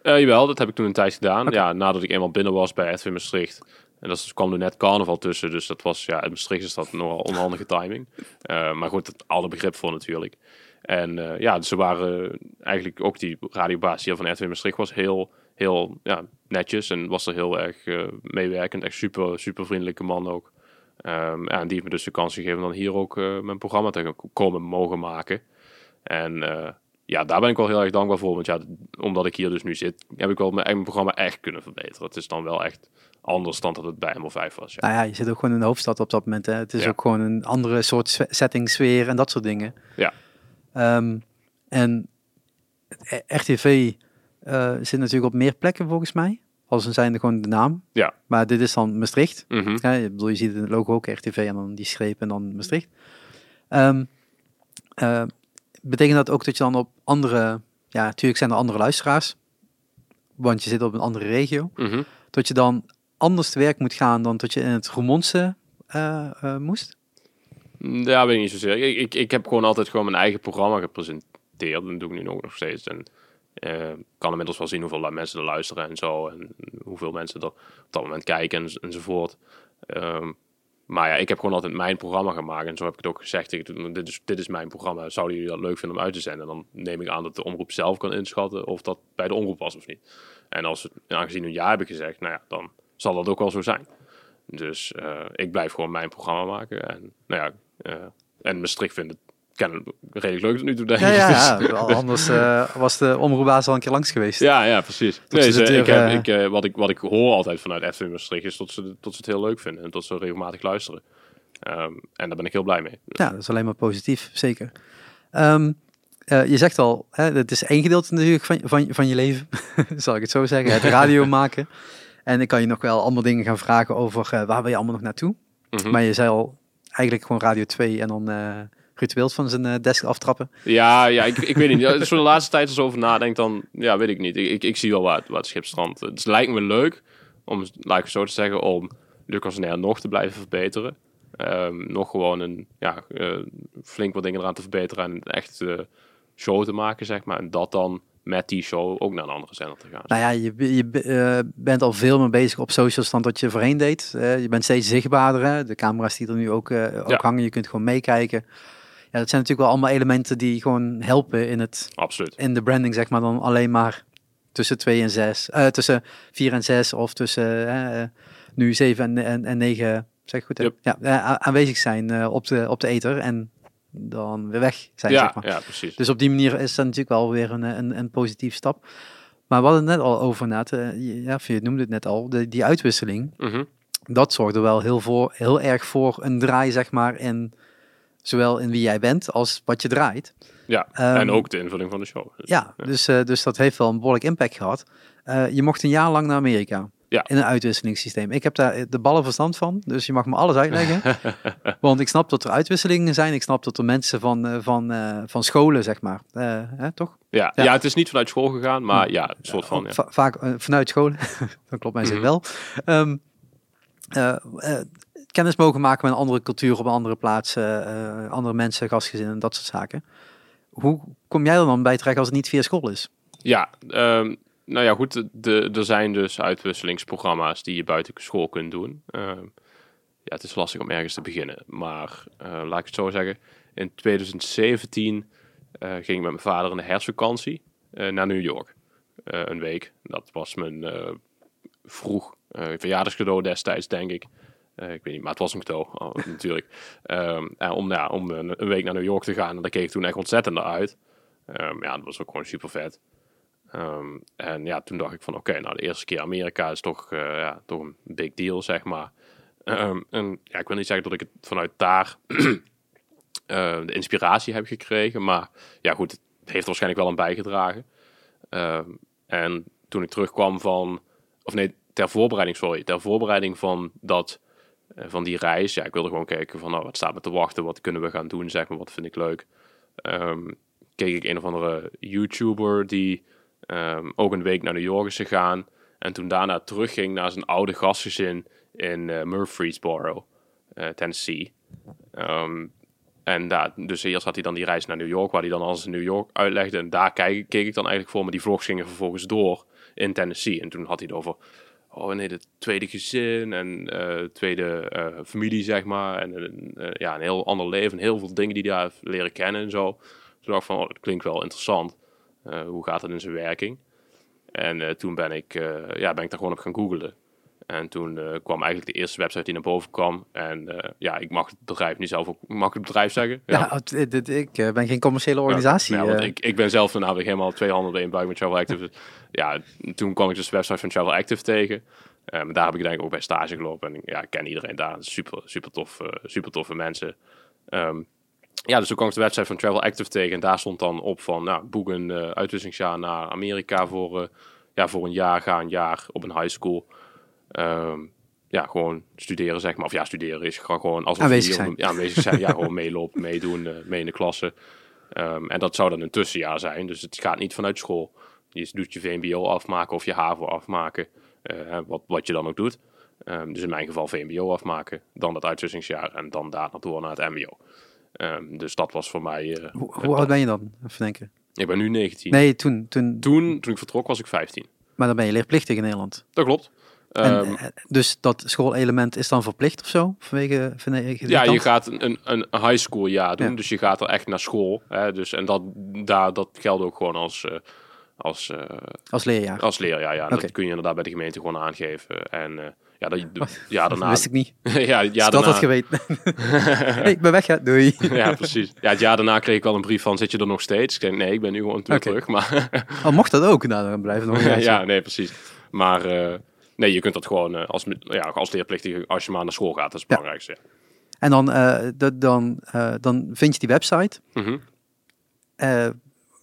Speaker 2: Eh, jawel, dat heb ik toen een tijd gedaan. Ja, nadat ik eenmaal binnen was bij RTV Maastricht. En dat kwam er net carnaval tussen. Dus dat was, ja, in Maastricht is dat nogal onhandige timing. Eh, maar goed, het alle begrip voor natuurlijk. En eh, ja, dus ze waren eigenlijk ook die radiobaas hier van RTV Maastricht was heel, heel ja, netjes. En was er heel erg eh, meewerkend. Echt super, super vriendelijke man ook. Ehm, ja, en die heeft me dus de kans gegeven om dan hier ook mijn programma te komen mogen maken. En ja, daar ben ik wel heel erg dankbaar voor. Want ja, omdat ik hier dus nu zit, heb ik wel mijn eigen programma echt kunnen verbeteren. Het is dan wel echt anders dan dat het bij ML5 was. Ja.
Speaker 1: Nou ja, je zit ook gewoon in de hoofdstad op dat moment. Hè. Het is
Speaker 2: Ja.
Speaker 1: ook gewoon een andere soort setting, sfeer en dat soort dingen.
Speaker 2: Ja.
Speaker 1: Ehm, en het RTV eh, zit natuurlijk op meer plekken volgens mij. Als een zijnde gewoon de naam.
Speaker 2: Ja.
Speaker 1: Maar dit is dan Maastricht.
Speaker 2: Mhm.
Speaker 1: Ja, ik bedoel, je ziet in het logo ook RTV en dan die streep en dan Maastricht. Ehm, eh, betekent dat ook dat je dan op andere... Ja, natuurlijk zijn er andere luisteraars. Want je zit op een andere regio.
Speaker 2: Mhm.
Speaker 1: Dat je dan anders te werk moet gaan dan dat je in het Roermondse eh, eh, moest.
Speaker 2: Ja, weet ik niet zozeer. Ik, ik, ik heb gewoon altijd gewoon mijn eigen programma gepresenteerd. En doe ik nu ook nog steeds. En eh, kan inmiddels wel zien hoeveel mensen er luisteren en zo. En hoeveel mensen er op dat moment kijken en, enzovoort. Ehm, maar ja, ik heb gewoon altijd mijn programma gemaakt. En zo heb ik het ook gezegd. Dit, is, dit is mijn programma. Zouden jullie dat leuk vinden om uit te zenden? Dan neem ik aan dat de omroep zelf kan inschatten of dat bij de omroep was of niet. En als we aangezien we ja hebben gezegd, nou ja, dan zal dat ook wel zo zijn. Dus eh, ik blijf gewoon mijn programma maken. En nou ja, eh, en Maastricht vindt het redelijk leuk nu toe, denk
Speaker 1: Ja,
Speaker 2: ik.
Speaker 1: ja,
Speaker 2: Dus-
Speaker 1: ja. anders eh, was de omroepbaas al een keer langs geweest.
Speaker 2: ja, ja, precies. Nee, ze, ik heb, ik, wat, ik, wat ik hoor altijd vanuit FC Maastricht is dat ze, dat ze het heel leuk vinden en dat ze regelmatig luisteren. Ehm, en daar ben ik heel blij mee.
Speaker 1: Ja, dat is alleen maar positief, zeker. Ehm, eh, je zegt al, hè, het is één gedeelte natuurlijk van, van, van je leven, zal ik het zo zeggen, het radio maken. En ik kan je nog wel allemaal dingen gaan vragen over eh, waar wil je allemaal nog naartoe.
Speaker 2: Mhm.
Speaker 1: Maar je zei al, eigenlijk gewoon Radio 2 en dan Ruud Wild van zijn eh, desk aftrappen.
Speaker 2: Ja, ja ik, ik weet niet. Als zo de laatste tijd zo over nadenk, dan ja, weet ik niet. Ik, ik, ik zie wel waar, het- waar het schip strandt. Het lijkt me leuk, om, laat ik het zo te zeggen, om Lucas Nair nog te blijven verbeteren. Ehm, nog gewoon een, ja, flink wat dingen eraan te verbeteren en echt show te maken, zeg maar. En dat dan met die show ook naar een andere zender te gaan.
Speaker 1: Nou ja, je, je eh, bent al veel meer bezig op socials dan dat je voorheen deed. Je bent steeds zichtbaarder. Hè? De camera's die er nu ook, eh, ook
Speaker 2: Ja.
Speaker 1: hangen, je kunt gewoon meekijken. Ja, dat zijn natuurlijk wel allemaal elementen die gewoon helpen in, het,
Speaker 2: Absoluut.
Speaker 1: in de branding, zeg maar, dan alleen maar tussen 2 en 6. eh tussen 4 en 6 of tussen nu 7 en, en, en 9, zeg ik goed?
Speaker 2: Yep.
Speaker 1: ja, aanwezig zijn op, de, op de ether en dan weer weg zijn,
Speaker 2: Ja,
Speaker 1: zeg maar.
Speaker 2: ja, precies.
Speaker 1: Dus op die manier is dat natuurlijk wel weer een, een, een positieve stap. Maar we hadden het net al over, net, ja, of je noemde het net al, de, die uitwisseling.
Speaker 2: Mhm.
Speaker 1: Dat zorgde wel heel, voor, heel erg voor een draai, zeg maar, in zowel in wie jij bent als wat je draait.
Speaker 2: Ja,
Speaker 1: Ehm,
Speaker 2: en ook de invulling van de show.
Speaker 1: Ja, Dus, eh, dus dat heeft wel een behoorlijk impact gehad. Eh, je mocht een jaar lang naar Amerika.
Speaker 2: Ja.
Speaker 1: In een uitwisselingssysteem. Ik heb daar de ballen verstand van, dus je mag me alles uitleggen. Want ik snap dat er uitwisselingen zijn. Ik snap dat er mensen van, eh, van, eh, van scholen, zeg maar, eh, hè, toch?
Speaker 2: Ja,
Speaker 1: Ja.
Speaker 2: ja. het is niet vanuit school gegaan, maar ja, een soort van. Ja.
Speaker 1: Va- vaak vanuit scholen. dat klopt mij
Speaker 2: Mhm.
Speaker 1: wel. Eh, kennis mogen maken met een andere cultuur op een andere plaats, eh, andere mensen, gastgezinnen, dat soort zaken. Hoe kom jij er dan bij terecht als het niet via school is?
Speaker 2: Ja, ehm, nou ja, goed. Er zijn dus uitwisselingsprogramma's die je buiten school kunt doen. Ehm, ja, het is lastig om ergens te beginnen. Maar eh, laat ik het zo zeggen. In 2017 eh, ging ik met mijn vader in de herfstvakantie eh, naar New York. Een week. Dat was mijn vroeg verjaardagscadeau destijds, denk ik. Ik weet niet, maar het was een cadeau, oh, natuurlijk. Ehm, om, ja, om een, week naar New York te gaan, en daar keek ik toen echt ontzettend uit. Ehm, ja, dat was ook gewoon super vet. Ehm, en ja, toen dacht ik van oké, nou de eerste keer Amerika is toch, eh, ja, toch een big deal, zeg maar. Ehm, en ja, ik wil niet zeggen dat ik het vanuit daar eh, de inspiratie heb gekregen, maar ja goed, het heeft er waarschijnlijk wel aan bijgedragen. Ehm, en toen ik terugkwam van, of nee, ter voorbereiding, sorry, ter voorbereiding van dat, eh, van die reis, ja, ik wilde gewoon kijken van, nou, wat staat me te wachten, wat kunnen we gaan doen, zeg maar, wat vind ik leuk. Keek ik een of andere YouTuber die ehm, ook een week naar New York is gegaan en toen daarna terugging naar zijn oude gastgezin in eh Murfreesboro, eh, Tennessee. Ehm, en daar, dus eerst had hij dan die reis naar New York, waar hij dan alles in New York uitlegde. En daar keek ik dan eigenlijk voor, maar die vlogs gingen vervolgens door in Tennessee. En toen had hij het over, oh nee, het tweede gezin en eh, tweede familie, zeg maar. En ja, een heel ander leven, heel veel dingen die hij leren kennen en zo. Toen dacht ik van, oh, dat klinkt wel interessant. Eh, hoe gaat het in zijn werking? En eh, toen ben ik, eh, ja, ben ik daar gewoon op gaan googlen. En toen kwam eigenlijk de eerste website die naar boven kwam. En ja, ik mag het bedrijf nu zelf ook, mag ik het bedrijf zeggen?
Speaker 1: Ja, het- ik ben geen commerciële organisatie.
Speaker 2: Ja, want
Speaker 1: eh.
Speaker 2: ik, ik ben zelf namelijk helemaal twee handen in buik met Travel Active. ja, toen kwam ik dus de website van Travel Active tegen. Maar daar heb ik denk ik ook bij stage gelopen. En ja, ik ken iedereen daar. Super, super, tof, super toffe mensen. Ehm, ja, dus toen kwam ik de website van Travel Active tegen. En daar stond dan op van, nou, boek een eh, uitwisselingsjaar naar Amerika voor, eh, ja, voor een jaar. Ga een jaar op een high school. Ehm, ja, gewoon studeren, zeg maar. Of ja, studeren is gewoon, gewoon alsof
Speaker 1: Aanwezig zijn.
Speaker 2: Ja, aanwezig zijn. Ja, gewoon meelopen, meedoen, eh, mee in de klasse. Ehm, en dat zou dan een tussenjaar zijn. Dus het gaat niet vanuit school. Je doet je VMBO afmaken of je HAVO afmaken. wat, wat je dan ook doet. Ehm, dus in mijn geval VMBO afmaken. Dan dat uitwisselingsjaar. En dan daarna door naar het MBO. Ehm, dus dat was voor mij... eh,
Speaker 1: hoe, hoe oud ben je dan? Even denken.
Speaker 2: ik ben nu 19.
Speaker 1: Nee, toen, toen,
Speaker 2: Toen, toen ik vertrok was ik 15.
Speaker 1: maar dan ben je leerplichtig in Nederland.
Speaker 2: Dat klopt.
Speaker 1: En,
Speaker 2: Ehm,
Speaker 1: eh, dus dat schoolelement is dan verplicht of zo? Vanwege, vanwege
Speaker 2: Ja, je gaat een, een, high school jaar doen,
Speaker 1: Ja.
Speaker 2: dus je gaat er echt naar school. Hè, dus, en dat, daar, dat geldt ook gewoon als, eh, als,
Speaker 1: Als leerjaar.
Speaker 2: als leerjaar. Ja. Dat kun je inderdaad bij de gemeente gewoon aangeven. En ja, dat,
Speaker 1: Oh,
Speaker 2: ja,
Speaker 1: Dat
Speaker 2: daarna...
Speaker 1: wist ik niet.
Speaker 2: ja, ja,
Speaker 1: Ja, dat
Speaker 2: daarna,
Speaker 1: had geweten. hey, ik ben weg, ja. Doei.
Speaker 2: ja, precies. Ja, het jaar daarna kreeg ik wel een brief van, zit je er nog steeds? Ik nee, ik ben nu gewoon terug. Maar
Speaker 1: Al mocht dat ook. Nou, dan nog
Speaker 2: ja, nee, precies. Maar eh, nee, je kunt dat gewoon eh, als, ja, als leerplichtige, als je maar naar school gaat, dat is het
Speaker 1: Ja.
Speaker 2: belangrijkste.
Speaker 1: En dan, eh, dan, dan vind je die website. Eh,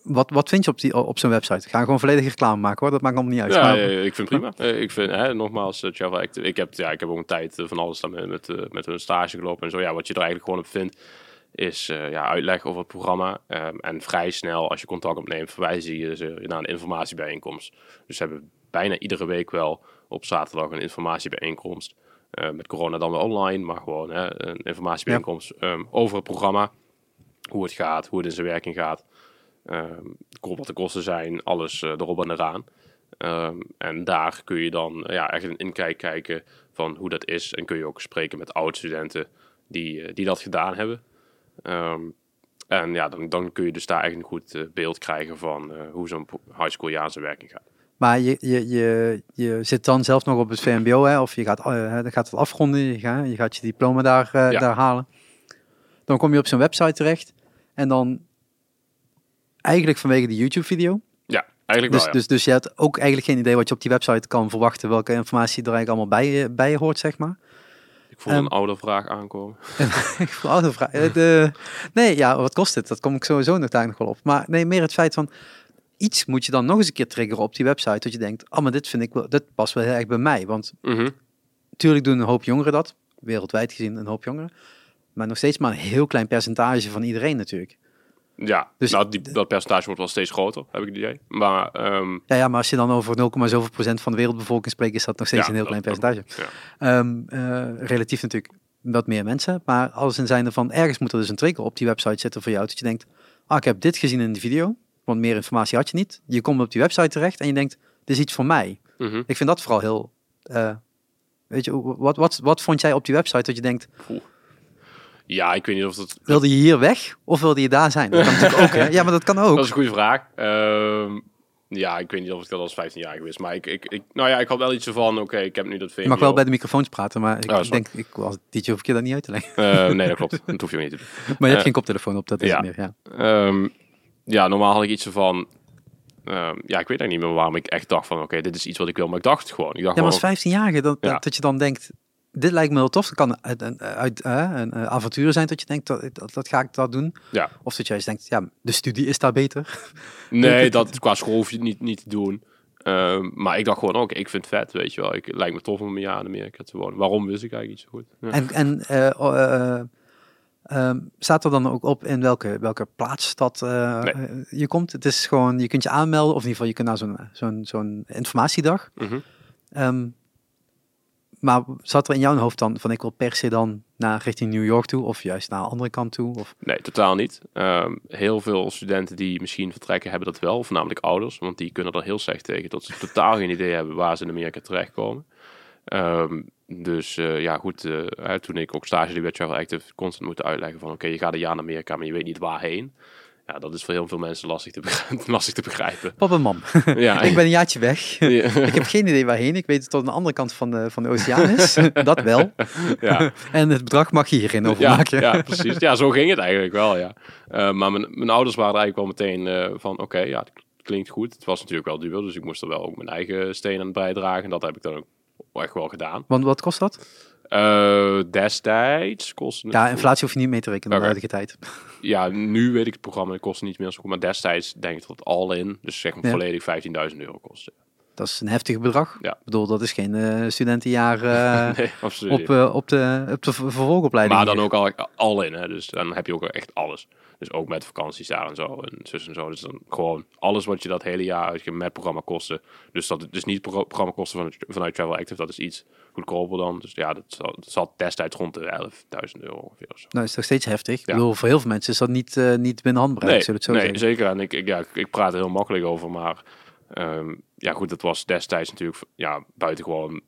Speaker 1: wat, wat vind je op, die, op zo'n website? Ga gewoon volledig reclame maken hoor. Dat maakt allemaal niet uit.
Speaker 2: Ja,
Speaker 1: Maar-
Speaker 2: ik vind het prima. Eh, ik vind, hè, nogmaals, eh, Java Active. Ik heb, ja, ik heb ook een tijd eh, van alles met, met, met een stage gelopen en zo. Ja, wat je er eigenlijk gewoon op vindt, is ja, uitleg over het programma. Ehm, en vrij snel, als je contact opneemt, verwijzen je ze naar een informatiebijeenkomst. Dus ze hebben bijna iedere week wel op zaterdag een informatiebijeenkomst. Eh, met corona dan wel online, maar gewoon hè, een informatiebijeenkomst ehm, over het programma. Hoe het gaat, hoe het in zijn werking gaat. Ehm, wat de kosten zijn, alles eh, erop en eraan. Ehm, en daar kun je dan ja, echt een inkijk kijken van hoe dat is. En kun je ook spreken met oud-studenten die, eh, die dat gedaan hebben. Ehm, en ja, dan, dan kun je dus daar echt een goed eh, beeld krijgen van hoe zo'n high school jaar zijn werking gaat.
Speaker 1: Maar je, je, je, je zit dan zelf nog op het VMBO, hè? of je gaat, dan gaat het afronden, je gaat, je gaat je diploma daar,
Speaker 2: Ja.
Speaker 1: daar halen. Dan kom je op zo'n website terecht en dan eigenlijk vanwege die YouTube-video.
Speaker 2: Ja, eigenlijk
Speaker 1: Dus,
Speaker 2: wel. Ja.
Speaker 1: dus, dus je hebt ook eigenlijk geen idee wat je op die website kan verwachten, welke informatie er eigenlijk allemaal bij, je- bij hoort, zeg maar.
Speaker 2: Ik voel
Speaker 1: ehm,
Speaker 2: een oude vraag aankomen.
Speaker 1: Ik voel oude vraag. eh, de- Nee, ja, wat kost het? Dat kom ik sowieso nog daar nog wel op. Maar nee, meer het feit van iets moet je dan nog eens een keer triggeren op die website. Dat je denkt, oh, maar dit vind ik wel, dit past wel heel erg bij mij. Want
Speaker 2: Mhm.
Speaker 1: Tuurlijk doen een hoop jongeren dat, wereldwijd gezien een hoop jongeren. Maar nog steeds maar een heel klein percentage van iedereen natuurlijk.
Speaker 2: Ja,
Speaker 1: Dus-
Speaker 2: nou, die, dat percentage wordt wel steeds groter, heb ik het idee. Maar ehm,
Speaker 1: Ja, ja maar als je dan over 0, zoveel procent van de wereldbevolking spreekt, is dat nog steeds
Speaker 2: Ja,
Speaker 1: een heel
Speaker 2: dat-
Speaker 1: klein percentage.
Speaker 2: ja.
Speaker 1: Ehm, eh, relatief natuurlijk wat meer mensen. Maar alles in zijnde van, ergens moet er dus een trigger op die website zitten voor jou. Dat je denkt, ah, ik heb dit gezien in de video. Want meer informatie had je niet. Je komt op die website terecht en je denkt, dit is iets voor mij.
Speaker 2: mhm.
Speaker 1: Ik vind dat vooral heel... eh, weet je, wat, wat, wat vond jij op die website dat je denkt,
Speaker 2: ja, ik weet niet of dat...
Speaker 1: wilde je hier weg of wilde je daar zijn? Dat kan natuurlijk ook, hè? Ja, maar dat kan ook.
Speaker 2: Dat is een goede vraag. Ehm, Ja, ik weet niet of ik dat als 15 jaar wist. Maar ik, ik, ik, nou ja, ik had wel iets van, oké, ik heb nu dat
Speaker 1: Je mag wel bij de microfoons praten, maar ik
Speaker 2: Oh,
Speaker 1: denk, ik was dit hoef ik je dat niet uit te leggen.
Speaker 2: Eh, nee, dat klopt. Dat hoef je ook niet te doen.
Speaker 1: Maar je hebt
Speaker 2: Eh,
Speaker 1: geen koptelefoon op, dat is
Speaker 2: ja.
Speaker 1: meer, ja.
Speaker 2: Ehm, ja, normaal had ik iets van... ehm, ja, ik weet eigenlijk niet meer waarom ik echt dacht van... Oké, dit is iets wat ik wil. Maar ik dacht gewoon. Ik dacht
Speaker 1: Ja, maar als
Speaker 2: gewoon,
Speaker 1: 15-jarige, dat,
Speaker 2: Ja.
Speaker 1: dat, dat je dan denkt, dit lijkt me wel tof. Het kan uit, een- uit, een eh, avontuur zijn dat je denkt, dat, dat, dat ga ik dat doen.
Speaker 2: Ja.
Speaker 1: Of dat je juist denkt, ja, de studie is daar beter.
Speaker 2: nee, dat qua school hoef je niet, niet te doen. Ehm, maar ik dacht gewoon, oké, ik vind het vet, weet je wel. Ik, het lijkt me tof om een jaar in Amerika te wonen. Waarom wist ik eigenlijk niet zo goed. Ja.
Speaker 1: En, en eh, oh, eh, eh, ehm, staat er dan ook op in welke, welke plaatsstad
Speaker 2: Nee.
Speaker 1: eh, je komt? Het is gewoon, je kunt je aanmelden, of in ieder geval je kunt naar zo'n zo'n zo'n informatiedag. Ehm, maar zat er in jouw hoofd dan van ik wil per se dan naar richting New York toe of juist naar de andere kant toe? Of,
Speaker 2: Nee, totaal niet. Ehm, heel veel studenten die misschien vertrekken hebben dat wel, voornamelijk ouders, want die kunnen er heel slecht tegen dat ze totaal geen idee hebben waar ze in Amerika terechtkomen. Ehm, dus eh, ja, goed, eh, toen ik ook stage liep bij Travel Active, constant moeten uitleggen van oké, je gaat een jaar naar Amerika, maar je weet niet waarheen. Ja, dat is voor heel veel mensen lastig te, begrijpen. lastig te begrijpen.
Speaker 1: papa, mam,
Speaker 2: Ja,
Speaker 1: ik ben een jaartje weg.
Speaker 2: ja,
Speaker 1: ik heb geen idee waarheen. Ik weet dat het tot de andere kant van de, van de oceaan is. dat wel.
Speaker 2: ja.
Speaker 1: En het bedrag mag je hierin
Speaker 2: Ja,
Speaker 1: overmaken.
Speaker 2: ja, precies. Ja, zo ging het eigenlijk wel, ja. Eh, maar mijn, mijn ouders waren eigenlijk wel meteen eh, van, oké, ja, het klinkt goed. Het was natuurlijk wel duur, dus ik moest er wel ook mijn eigen steen aan bijdragen. En dat heb ik dan ook echt wel gedaan.
Speaker 1: Want wat kost dat?
Speaker 2: Eh, destijds kostte het...
Speaker 1: Ja, inflatie hoef je niet mee te rekenen in de huidige tijd.
Speaker 2: Ja, nu weet ik het programma, het kostte niet meer zo goed. Maar destijds denk ik dat het al in, dus zeg maar
Speaker 1: Ja.
Speaker 2: volledig 15.000 euro kostte.
Speaker 1: Dat is een heftig bedrag.
Speaker 2: Ja.
Speaker 1: Ik bedoel, dat is geen eh, studentenjaar eh,
Speaker 2: nee, absoluut
Speaker 1: op, op, de, op de ver- vervolgopleiding.
Speaker 2: Maar dan
Speaker 1: hier.
Speaker 2: ook al, al in, hè. Dus dan heb je ook echt alles. Dus ook met vakanties daar en zo en zus en zo. Dus dan gewoon alles wat je dat hele jaar uitgeeft met programma kosten. Dus dat is niet pro- programma kosten vanuit, vanuit Travel Active, dat is iets goedkoper dan. Dus ja, dat zat, dat destijds rond de 11.000 euro ongeveer of zo.
Speaker 1: Nou, is nog steeds heftig. Ik bedoel, voor heel veel mensen is dat niet, eh, niet binnen handbereik,
Speaker 2: Nee,
Speaker 1: zullen het zo
Speaker 2: nee
Speaker 1: zeggen.
Speaker 2: zeker. En ik, ik, ja, ik, praat er heel makkelijk over, maar ehm, ja goed, dat was destijds natuurlijk ja, buitengewoon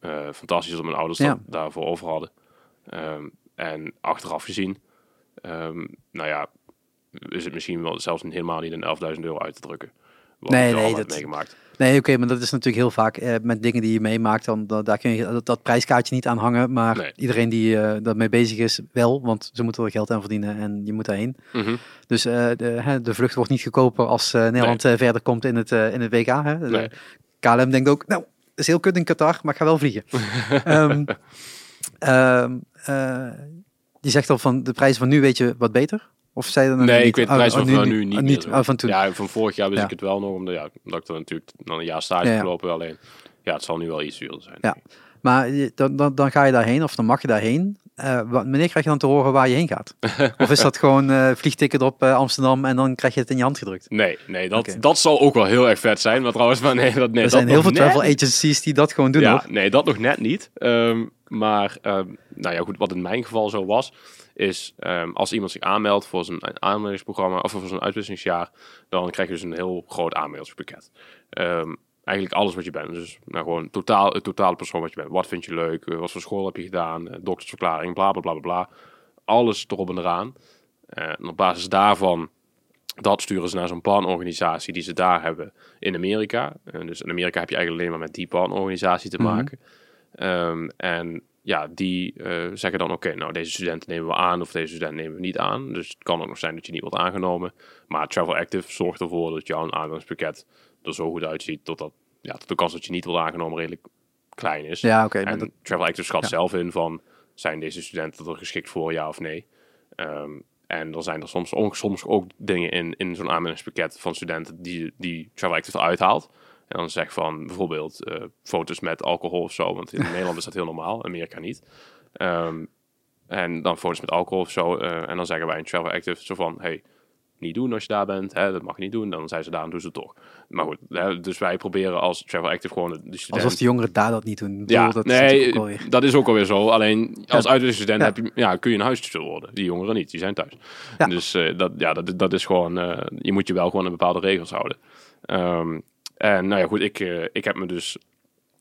Speaker 2: eh fantastisch dat mijn ouders
Speaker 1: Ja.
Speaker 2: dat daarvoor over hadden. Ehm, en achteraf gezien, ehm, nou ja, is het misschien wel zelfs helemaal niet een 11.000 euro uit te drukken.
Speaker 1: Nee, nee, dat-
Speaker 2: meegemaakt.
Speaker 1: Nee, oké, maar dat is natuurlijk heel vaak eh, met dingen die je meemaakt. Dan, dan, daar kun je dat, dat prijskaartje niet aan hangen. Maar
Speaker 2: Nee.
Speaker 1: iedereen die eh daarmee bezig is, wel. Want ze moeten er geld aan verdienen en je moet daarheen.
Speaker 2: Mhm.
Speaker 1: Dus eh, de, de vlucht wordt niet goedkoper als Nederland verder komt in het, in het WK. Hè? De
Speaker 2: Nee.
Speaker 1: KLM denkt ook, nou, is heel kut in Qatar, maar ik ga wel vliegen. Ehm, je zegt al van de prijzen van nu weet je wat beter? Of zei dat nog
Speaker 2: Nee,
Speaker 1: niet?
Speaker 2: ik weet de
Speaker 1: Oh,
Speaker 2: prijs
Speaker 1: oh,
Speaker 2: van
Speaker 1: nu,
Speaker 2: van nu niet.
Speaker 1: niet
Speaker 2: meer.
Speaker 1: oh, van toen.
Speaker 2: Ja, van vorig jaar wist
Speaker 1: Ja.
Speaker 2: ik het wel nog, omdat, ja, omdat ik er natuurlijk dan een jaar stage
Speaker 1: Ja,
Speaker 2: gelopen. Alleen, ja, het zal nu wel iets duurder zijn.
Speaker 1: Ja. Maar dan, dan, dan ga je daarheen, of dan mag je daarheen. Wa- wanneer krijg je dan te horen waar je heen gaat? of is dat gewoon eh vliegticket op eh, Amsterdam en dan krijg je het in je hand gedrukt?
Speaker 2: Nee, nee dat, dat zal ook wel heel erg vet zijn. Maar trouwens, maar nee, dat, nee,
Speaker 1: er
Speaker 2: dat
Speaker 1: zijn heel veel
Speaker 2: net
Speaker 1: travel agencies die dat gewoon doen
Speaker 2: ja,
Speaker 1: hoor.
Speaker 2: nee, dat nog net niet. Ehm, maar, ehm, nou ja, goed, wat in mijn geval zo was, is ehm, als iemand zich aanmeldt voor zijn aanmeldingsprogramma of voor zijn uitwisselingsjaar, dan krijg je dus een heel groot aanmeldingspakket. Ehm, eigenlijk alles wat je bent. Dus nou, gewoon totaal, het totale persoon wat je bent. Wat vind je leuk? Eh, Wat voor school heb je gedaan? Eh, doktersverklaring, bla bla bla bla. Alles erop en eraan. Eh, en op basis daarvan dat sturen ze naar zo'n partnerorganisatie die ze daar hebben in Amerika. En dus in Amerika heb je eigenlijk alleen maar met die partnerorganisatie te
Speaker 1: Mhm.
Speaker 2: maken. Ehm, en ja, die eh, zeggen dan, oké, nou deze studenten nemen we aan of deze student nemen we niet aan. Dus het kan ook nog zijn dat je niet wordt aangenomen. Maar Travel Active zorgt ervoor dat jouw aanmeldingspakket er zo goed uitziet dat, dat, ja, dat de kans dat je niet wordt aangenomen redelijk klein is.
Speaker 1: Ja, oké.
Speaker 2: En
Speaker 1: dat-
Speaker 2: Travel Active schat
Speaker 1: Ja.
Speaker 2: zelf in van, zijn deze studenten er geschikt voor, ja of nee? Ehm, en dan zijn er soms ook, soms ook dingen in, in zo'n aanmeldingspakket van studenten die, die Travel Active eruit haalt. En dan zeg van bijvoorbeeld eh, foto's met alcohol of zo, want in Nederland is dat heel normaal, Amerika niet. Ehm, en dan foto's met alcohol of zo. eh, en dan zeggen wij in Travel Active zo van, hey, niet doen als je daar bent. Hè, dat mag je niet doen. Dan zijn ze daar en doen ze het toch. Maar goed, hè, dus wij proberen als Travel Active gewoon de, de student...
Speaker 1: alsof de jongeren daar dat niet doen. Bedoel,
Speaker 2: Ja,
Speaker 1: dat is
Speaker 2: nee,
Speaker 1: ook wel weer.
Speaker 2: dat is ook alweer zo. Alleen als
Speaker 1: Ja.
Speaker 2: uitwisselingsstudent
Speaker 1: Ja.
Speaker 2: heb je, ja, kun je een huisstudent worden. Die jongeren niet, die zijn thuis.
Speaker 1: Ja.
Speaker 2: Dus eh, dat, ja, dat, dat is gewoon, je moet je wel gewoon aan bepaalde regels houden. Ehm, en nou ja, goed, ik, eh, ik heb me dus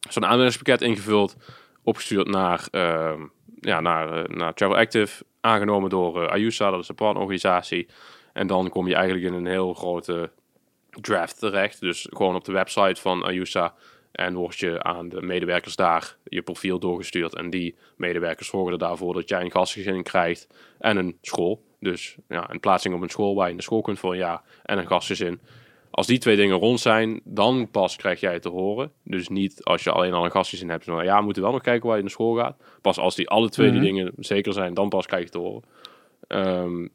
Speaker 2: zo'n aanmeldingspakket ingevuld, opgestuurd naar, ehm, ja, naar, eh, naar Travel Active, aangenomen door eh Ayusa, dat is de partnerorganisatie. En dan kom je eigenlijk in een heel grote draft terecht. Dus gewoon op de website van Ayusa. En word je aan de medewerkers daar je profiel doorgestuurd. En die medewerkers zorgen er daarvoor dat jij een gastgezin krijgt en een school. Dus ja, een plaatsing op een school waar je in de school kunt voor een jaar en een gastgezin. Als die twee dingen rond zijn, dan pas krijg jij het te horen. Dus niet als je alleen al een gastgezin hebt. Van, ja, we moeten wel nog kijken waar je naar school gaat. Pas als die alle twee
Speaker 1: Mhm.
Speaker 2: die dingen zeker zijn, dan pas krijg je het te horen. Ehm,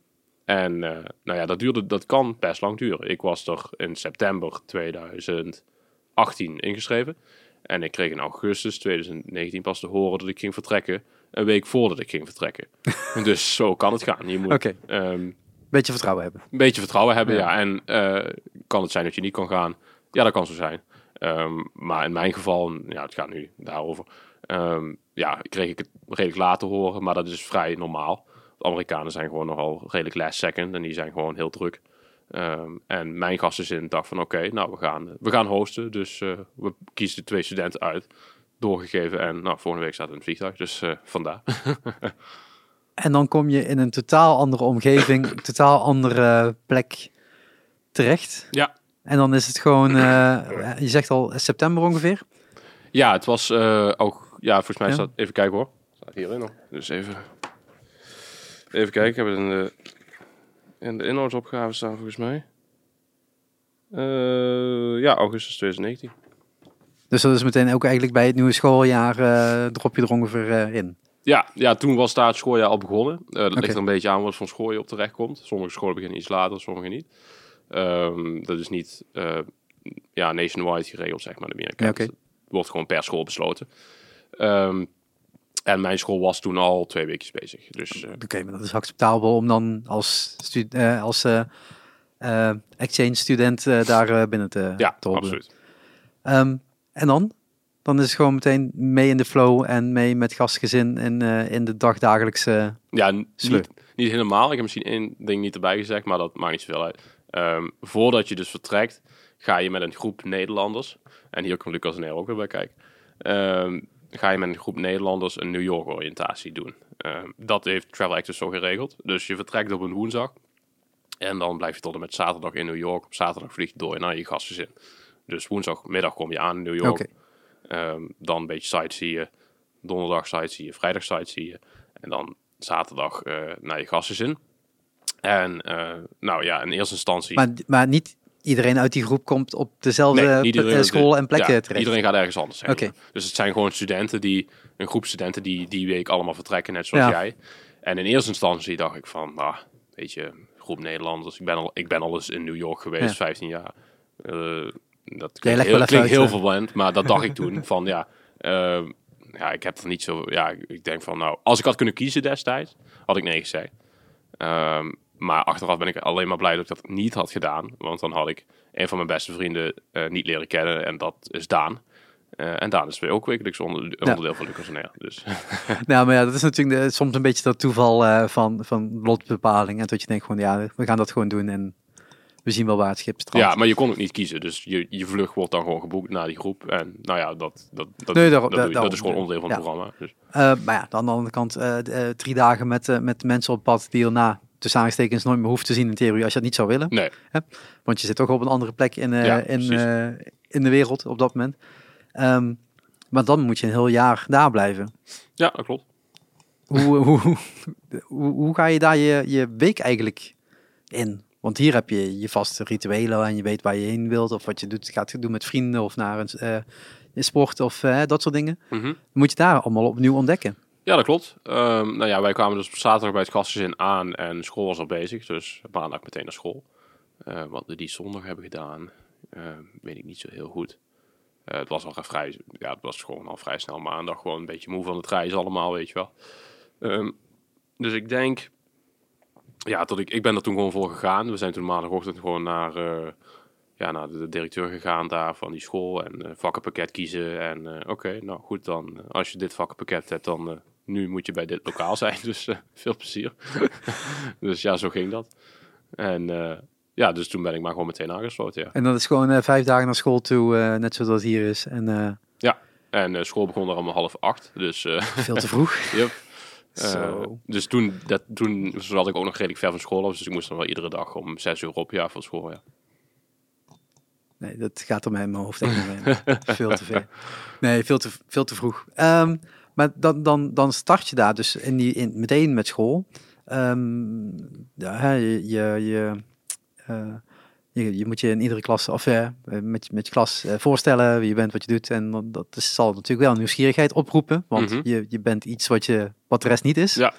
Speaker 2: en eh, nou ja, dat, duurde, dat kan best lang duren. Ik was er in september 2018 ingeschreven. En ik kreeg in augustus 2019 pas te horen dat ik ging vertrekken. Een week voordat ik ging vertrekken. dus zo kan het gaan. Je moet
Speaker 1: Oké,
Speaker 2: ehm,
Speaker 1: beetje vertrouwen hebben.
Speaker 2: een beetje vertrouwen hebben,
Speaker 1: Ja.
Speaker 2: ja. En eh, kan het zijn dat je niet kan gaan? Ja, dat kan zo zijn. Ehm, maar in mijn geval, ja, het gaat nu daarover. Ehm, ja, kreeg ik het redelijk later horen, maar dat is vrij normaal. De Amerikanen zijn gewoon nogal redelijk last second en die zijn gewoon heel druk. Ehm, en mijn gastgezin dacht van oké, nou we gaan, we gaan hosten. Dus eh, we kiezen de twee studenten uit. Doorgegeven en nou, volgende week staat het in het vliegtuig. Dus eh, vandaar.
Speaker 1: En dan kom je in een totaal andere omgeving, een totaal andere plek terecht.
Speaker 2: Ja.
Speaker 1: En dan is het gewoon, eh, je zegt al september ongeveer.
Speaker 2: Ja, het was eh, ook, ja, volgens mij
Speaker 1: Ja.
Speaker 2: staat, even kijken hoor. Staat hierin nog. Dus even, even kijken. Ik heb het in de, in de inhoudsopgave staan volgens mij. Eh, ja, augustus 2019.
Speaker 1: Dus dat is meteen ook eigenlijk bij het nieuwe schooljaar eh, drop je er ongeveer eh, in.
Speaker 2: Ja, ja, toen was daar het schooljaar al begonnen. Eh, dat ligt er een beetje aan wat voor school je op terecht komt. Sommige scholen beginnen iets later, sommige niet. Ehm, dat is niet eh, ja, nationwide geregeld, zeg maar, Amerika.
Speaker 1: Ja, oké.
Speaker 2: Het wordt gewoon per school besloten. Ehm, en mijn school was toen al twee weken bezig. Dus eh,
Speaker 1: Oké, maar dat is acceptabel om dan als, stu- eh, als exchange student daar binnen te,
Speaker 2: ja,
Speaker 1: te
Speaker 2: absoluut.
Speaker 1: Ehm, en dan? Dan is het gewoon meteen mee in de flow en mee met gastgezin in, eh, in de dagdagelijkse...
Speaker 2: Ja, niet, niet helemaal. Ik heb misschien één ding niet erbij gezegd, maar dat maakt niet zoveel uit. Ehm, voordat je dus vertrekt, ga je met een groep Nederlanders, en hier komt Lucas en Nero ook weer bij kijken, ehm, ga je met een groep Nederlanders een New York oriëntatie doen. Ehm, dat heeft Travel Access zo geregeld. Dus je vertrekt op een woensdag en dan blijf je tot en met zaterdag in New York. Op zaterdag vlieg je door naar je gastgezin. Dus woensdagmiddag kom je aan in New York. Ehm, dan een beetje sightseeën. Donderdag sightseeën, vrijdag sightseeën. En dan zaterdag eh, naar je gastgezin. En eh, nou ja, in eerste instantie...
Speaker 1: Maar, maar niet iedereen uit die groep komt op dezelfde
Speaker 2: Nee,
Speaker 1: eh, school en plekken
Speaker 2: ja,
Speaker 1: terecht.
Speaker 2: Iedereen gaat ergens anders.
Speaker 1: Oké.
Speaker 2: Dus het zijn gewoon studenten die, een groep studenten die die week allemaal vertrekken, net zoals
Speaker 1: Ja.
Speaker 2: jij. En in eerste instantie dacht ik van, nou, weet je, groep Nederlanders. Ik ben al, ik ben al eens in New York geweest,
Speaker 1: Ja.
Speaker 2: 15 jaar. Dat klinkt heel, klinkt
Speaker 1: uit,
Speaker 2: heel verwend, maar dat dacht ik toen. Van ja, eh, ja, ik heb er niet zo. Ja, ik denk van, nou, als ik had kunnen kiezen destijds, had ik nee gezegd. Ehm, maar achteraf ben ik alleen maar blij dat ik dat niet had gedaan. Want dan had ik een van mijn beste vrienden eh, niet leren kennen. En dat is Daan. Eh, en Daan is weer ook wekelijks onder, onderdeel van Lucas en Air. Dus
Speaker 1: Nou, maar ja, dat is natuurlijk de- soms een beetje dat toeval eh, van, van lotbepaling. En dat je denkt gewoon, ja, we gaan dat gewoon doen en we zien wel waar het schip strandt.
Speaker 2: ja, maar je kon ook niet kiezen. Dus je, je vlucht wordt dan gewoon geboekt naar die groep. En nou ja, dat, dat, dat,
Speaker 1: Nee, daar-
Speaker 2: dat,
Speaker 1: daar-
Speaker 2: is gewoon onderdeel van het
Speaker 1: Ja.
Speaker 2: programma. Dus,
Speaker 1: Eh, maar ja, aan de andere kant, eh, eh, drie dagen met, met mensen op pad die je na tussen aanstekens nooit meer hoeft te zien in theorie als je dat niet zou willen.
Speaker 2: nee,
Speaker 1: Want je zit toch op een andere plek in,
Speaker 2: Ja,
Speaker 1: in, in de wereld op dat moment. Ehm, maar dan moet je een heel jaar daar blijven.
Speaker 2: ja, dat klopt.
Speaker 1: Hoe, hoe, hoe, hoe ga je daar je, je week eigenlijk in? Want hier heb je je vaste rituelen en je weet waar je heen wilt. Of wat je doet, gaat doen met vrienden of naar een, eh, sport of eh, dat soort dingen.
Speaker 2: Mhm.
Speaker 1: Moet je daar allemaal opnieuw ontdekken.
Speaker 2: Ja, dat klopt. Ehm, nou ja, wij kwamen dus op zaterdag bij het gastgezin aan en school was al bezig. Dus maandag meteen naar school. Eh, wat we die zondag hebben gedaan, eh, weet ik niet zo heel goed. Het was al vrij, ja, het was gewoon al vrij snel maandag. Gewoon een beetje moe van het reizen allemaal, weet je wel. Ehm, dus ik denk, ja, tot ik, ik ben er toen gewoon voor gegaan. We zijn toen maandagochtend gewoon naar, eh, ja, naar de directeur gegaan daar van die school. En eh, vakkenpakket kiezen. En eh, oké, nou goed, dan als je dit vakkenpakket hebt, dan nu moet je bij dit lokaal zijn. Dus veel plezier. dus ja, zo ging dat. En ja, dus toen ben ik maar gewoon meteen aangesloten, ja.
Speaker 1: En dat is gewoon vijf dagen naar school toe, net zoals het hier is. En eh,
Speaker 2: En school begon er om half acht, dus
Speaker 1: veel te vroeg.
Speaker 2: yep. Eh, dus toen, dat, toen zat ik ook nog redelijk ver van school af, dus ik moest dan wel iedere dag om zes uur op, ja, voor school, ja.
Speaker 1: Nee, dat gaat er mij in mijn hoofd echt niet veel te veel. Nee, veel te, veel te vroeg. Ehm, maar dan, dan, dan start je daar dus in die, in, meteen met school. Ehm, ja, je, je, je, eh, je, je moet je in iedere klas, of eh, met, met je klas eh, voorstellen wie je bent, wat je doet. En dat is, zal natuurlijk wel nieuwsgierigheid oproepen, want
Speaker 2: Mhm.
Speaker 1: je, je bent iets wat, je, wat de rest niet is.
Speaker 2: Ja.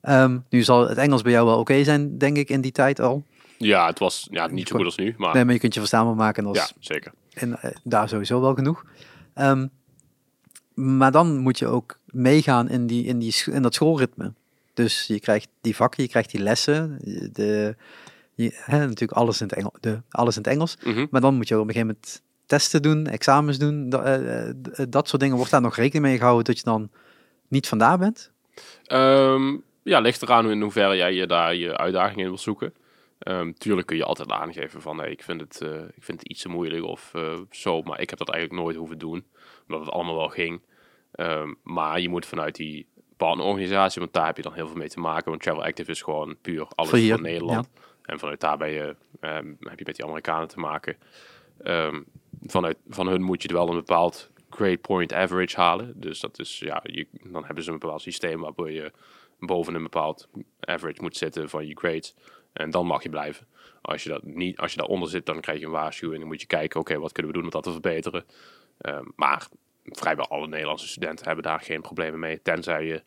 Speaker 1: Ehm, nu zal het Engels bij jou wel oké zijn, denk ik, in die tijd al.
Speaker 2: Ja, het was ja, niet zo goed als nu, maar
Speaker 1: Nee, maar je kunt je verstaanbaar maken is
Speaker 2: ja, zeker.
Speaker 1: en eh, daar sowieso wel genoeg. Ehm, maar dan moet je ook meegaan in, die, in, die, in dat schoolritme. Dus je krijgt die vakken, je krijgt die lessen. De, je, hè, natuurlijk alles in, het Engel, de, alles in het Engels.
Speaker 2: Mhm.
Speaker 1: Maar dan moet je op een gegeven moment testen doen, examens doen. da- eh, eh, dat soort dingen. Wordt daar nog rekening mee gehouden dat je dan niet vandaar bent?
Speaker 2: Ehm, ja, ligt eraan in hoeverre jij je daar je uitdaging in wil zoeken. Ehm, tuurlijk kun je altijd aangeven van hey, ik, vind het, eh, ik vind het iets te moeilijk of zo, maar ik heb dat eigenlijk nooit hoeven doen, omdat het allemaal wel ging. Ehm, maar je moet vanuit die partnerorganisatie, want daar heb je dan heel veel mee te maken, want Travel Active is gewoon puur alles
Speaker 1: Voor hier,
Speaker 2: van Nederland. En vanuit daar ben je, ehm, heb je met die Amerikanen te maken. Ehm, vanuit, van hun moet je wel een bepaald grade point average halen. Dus dat is, ja, dan hebben ze een bepaald systeem waardoor je boven een bepaald average moet zitten van je grades. En dan mag je blijven. Als je, dat niet, als je daaronder zit, dan krijg je een waarschuwing. En dan moet je kijken, oké, wat kunnen we doen om dat te verbeteren. Ehm, maar vrijwel alle Nederlandse studenten hebben daar geen problemen mee. Tenzij je,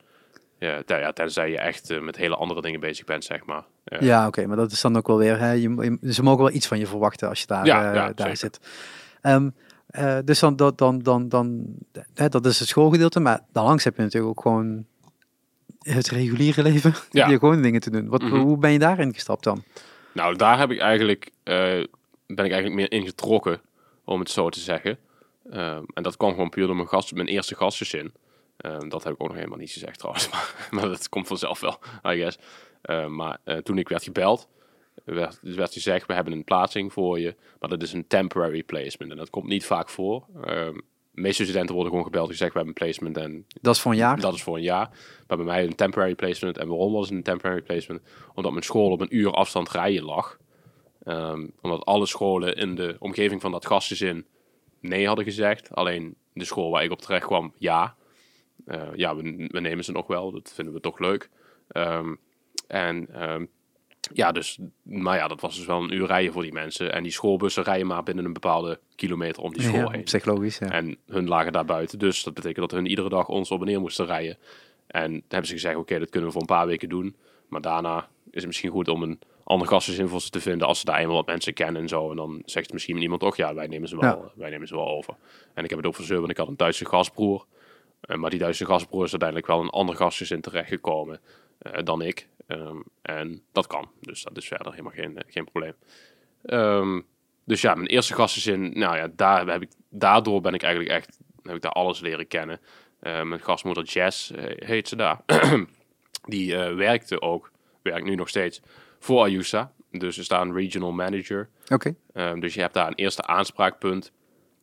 Speaker 2: ja, ten- ja, tenzij je echt eh, met hele andere dingen bezig bent, zeg maar.
Speaker 1: Ja, oké, maar dat is dan ook wel weer. Hè, je, je- ze mogen wel iets van je verwachten als je daar,
Speaker 2: Ja,
Speaker 1: eh,
Speaker 2: ja,
Speaker 1: daar
Speaker 2: zeker.
Speaker 1: zit. Ehm, eh, dus dan, dat, dan, dan, dan, hè, dat is het schoolgedeelte, maar daarlangs heb je natuurlijk ook gewoon het reguliere leven.
Speaker 2: Ja.
Speaker 1: Je gewoon dingen te doen. Wat,
Speaker 2: Mhm.
Speaker 1: Hoe ben je daarin gestapt dan?
Speaker 2: Nou, daar heb ik eigenlijk, ben ik eigenlijk meer in getrokken, om het zo te zeggen. Ehm, en dat kwam gewoon puur door mijn, gast, mijn eerste gastgezin. Ehm, dat heb ik ook nog helemaal niet gezegd trouwens, maar, maar dat komt vanzelf wel, I guess. Ehm, maar eh, toen ik werd gebeld, werd, werd gezegd, we hebben een plaatsing voor je, maar dat is een temporary placement. En dat komt niet vaak voor. Ehm, de meeste studenten worden gewoon gebeld en gezegd, we hebben een placement en
Speaker 1: Dat is voor een jaar.
Speaker 2: dat is voor een jaar. Maar bij mij een temporary placement. En waarom was het een temporary placement? Omdat mijn school op een uur afstand rijden lag. Omdat alle scholen in de omgeving van dat gastgezin nee hadden gezegd. Alleen de school waar ik op terecht kwam, ja. Eh, ja, we, we nemen ze nog wel. Dat vinden we toch leuk. Ehm, en ehm, ja, dus, maar ja, dat was dus wel een uur rijden voor die mensen. En die schoolbussen rijden maar binnen een bepaalde kilometer om die school
Speaker 1: ja,
Speaker 2: heen.
Speaker 1: op zich logisch. Ja.
Speaker 2: En hun lagen daar buiten. Dus dat betekent dat hun iedere dag ons op en neer moesten rijden. En toen hebben ze gezegd, oké, dat kunnen we voor een paar weken doen. Maar daarna is het misschien goed om een ander gastgezin voor ze te vinden als ze daar eenmaal wat mensen kennen en zo. En dan zegt misschien iemand ook, ja, wij nemen ze wel, wij nemen ze wel over. En ik heb het ook verzeur, want ik had een Duitse gastbroer. Eh, maar die Duitse gastbroer is uiteindelijk wel een ander gastgezin terechtgekomen eh dan ik. Ehm, en dat kan. Dus dat is verder helemaal geen, eh, geen probleem. Ehm, dus ja, mijn eerste gastgezin, nou ja, daar heb ik, daardoor ben ik eigenlijk echt, heb ik daar alles leren kennen. Mijn gastmoeder Jess heet ze daar. Die werkte ook, werkt nu nog steeds, voor Ayusa. Dus is daar een regional manager.
Speaker 1: Oké.
Speaker 2: Ehm, dus je hebt daar een eerste aanspraakpunt.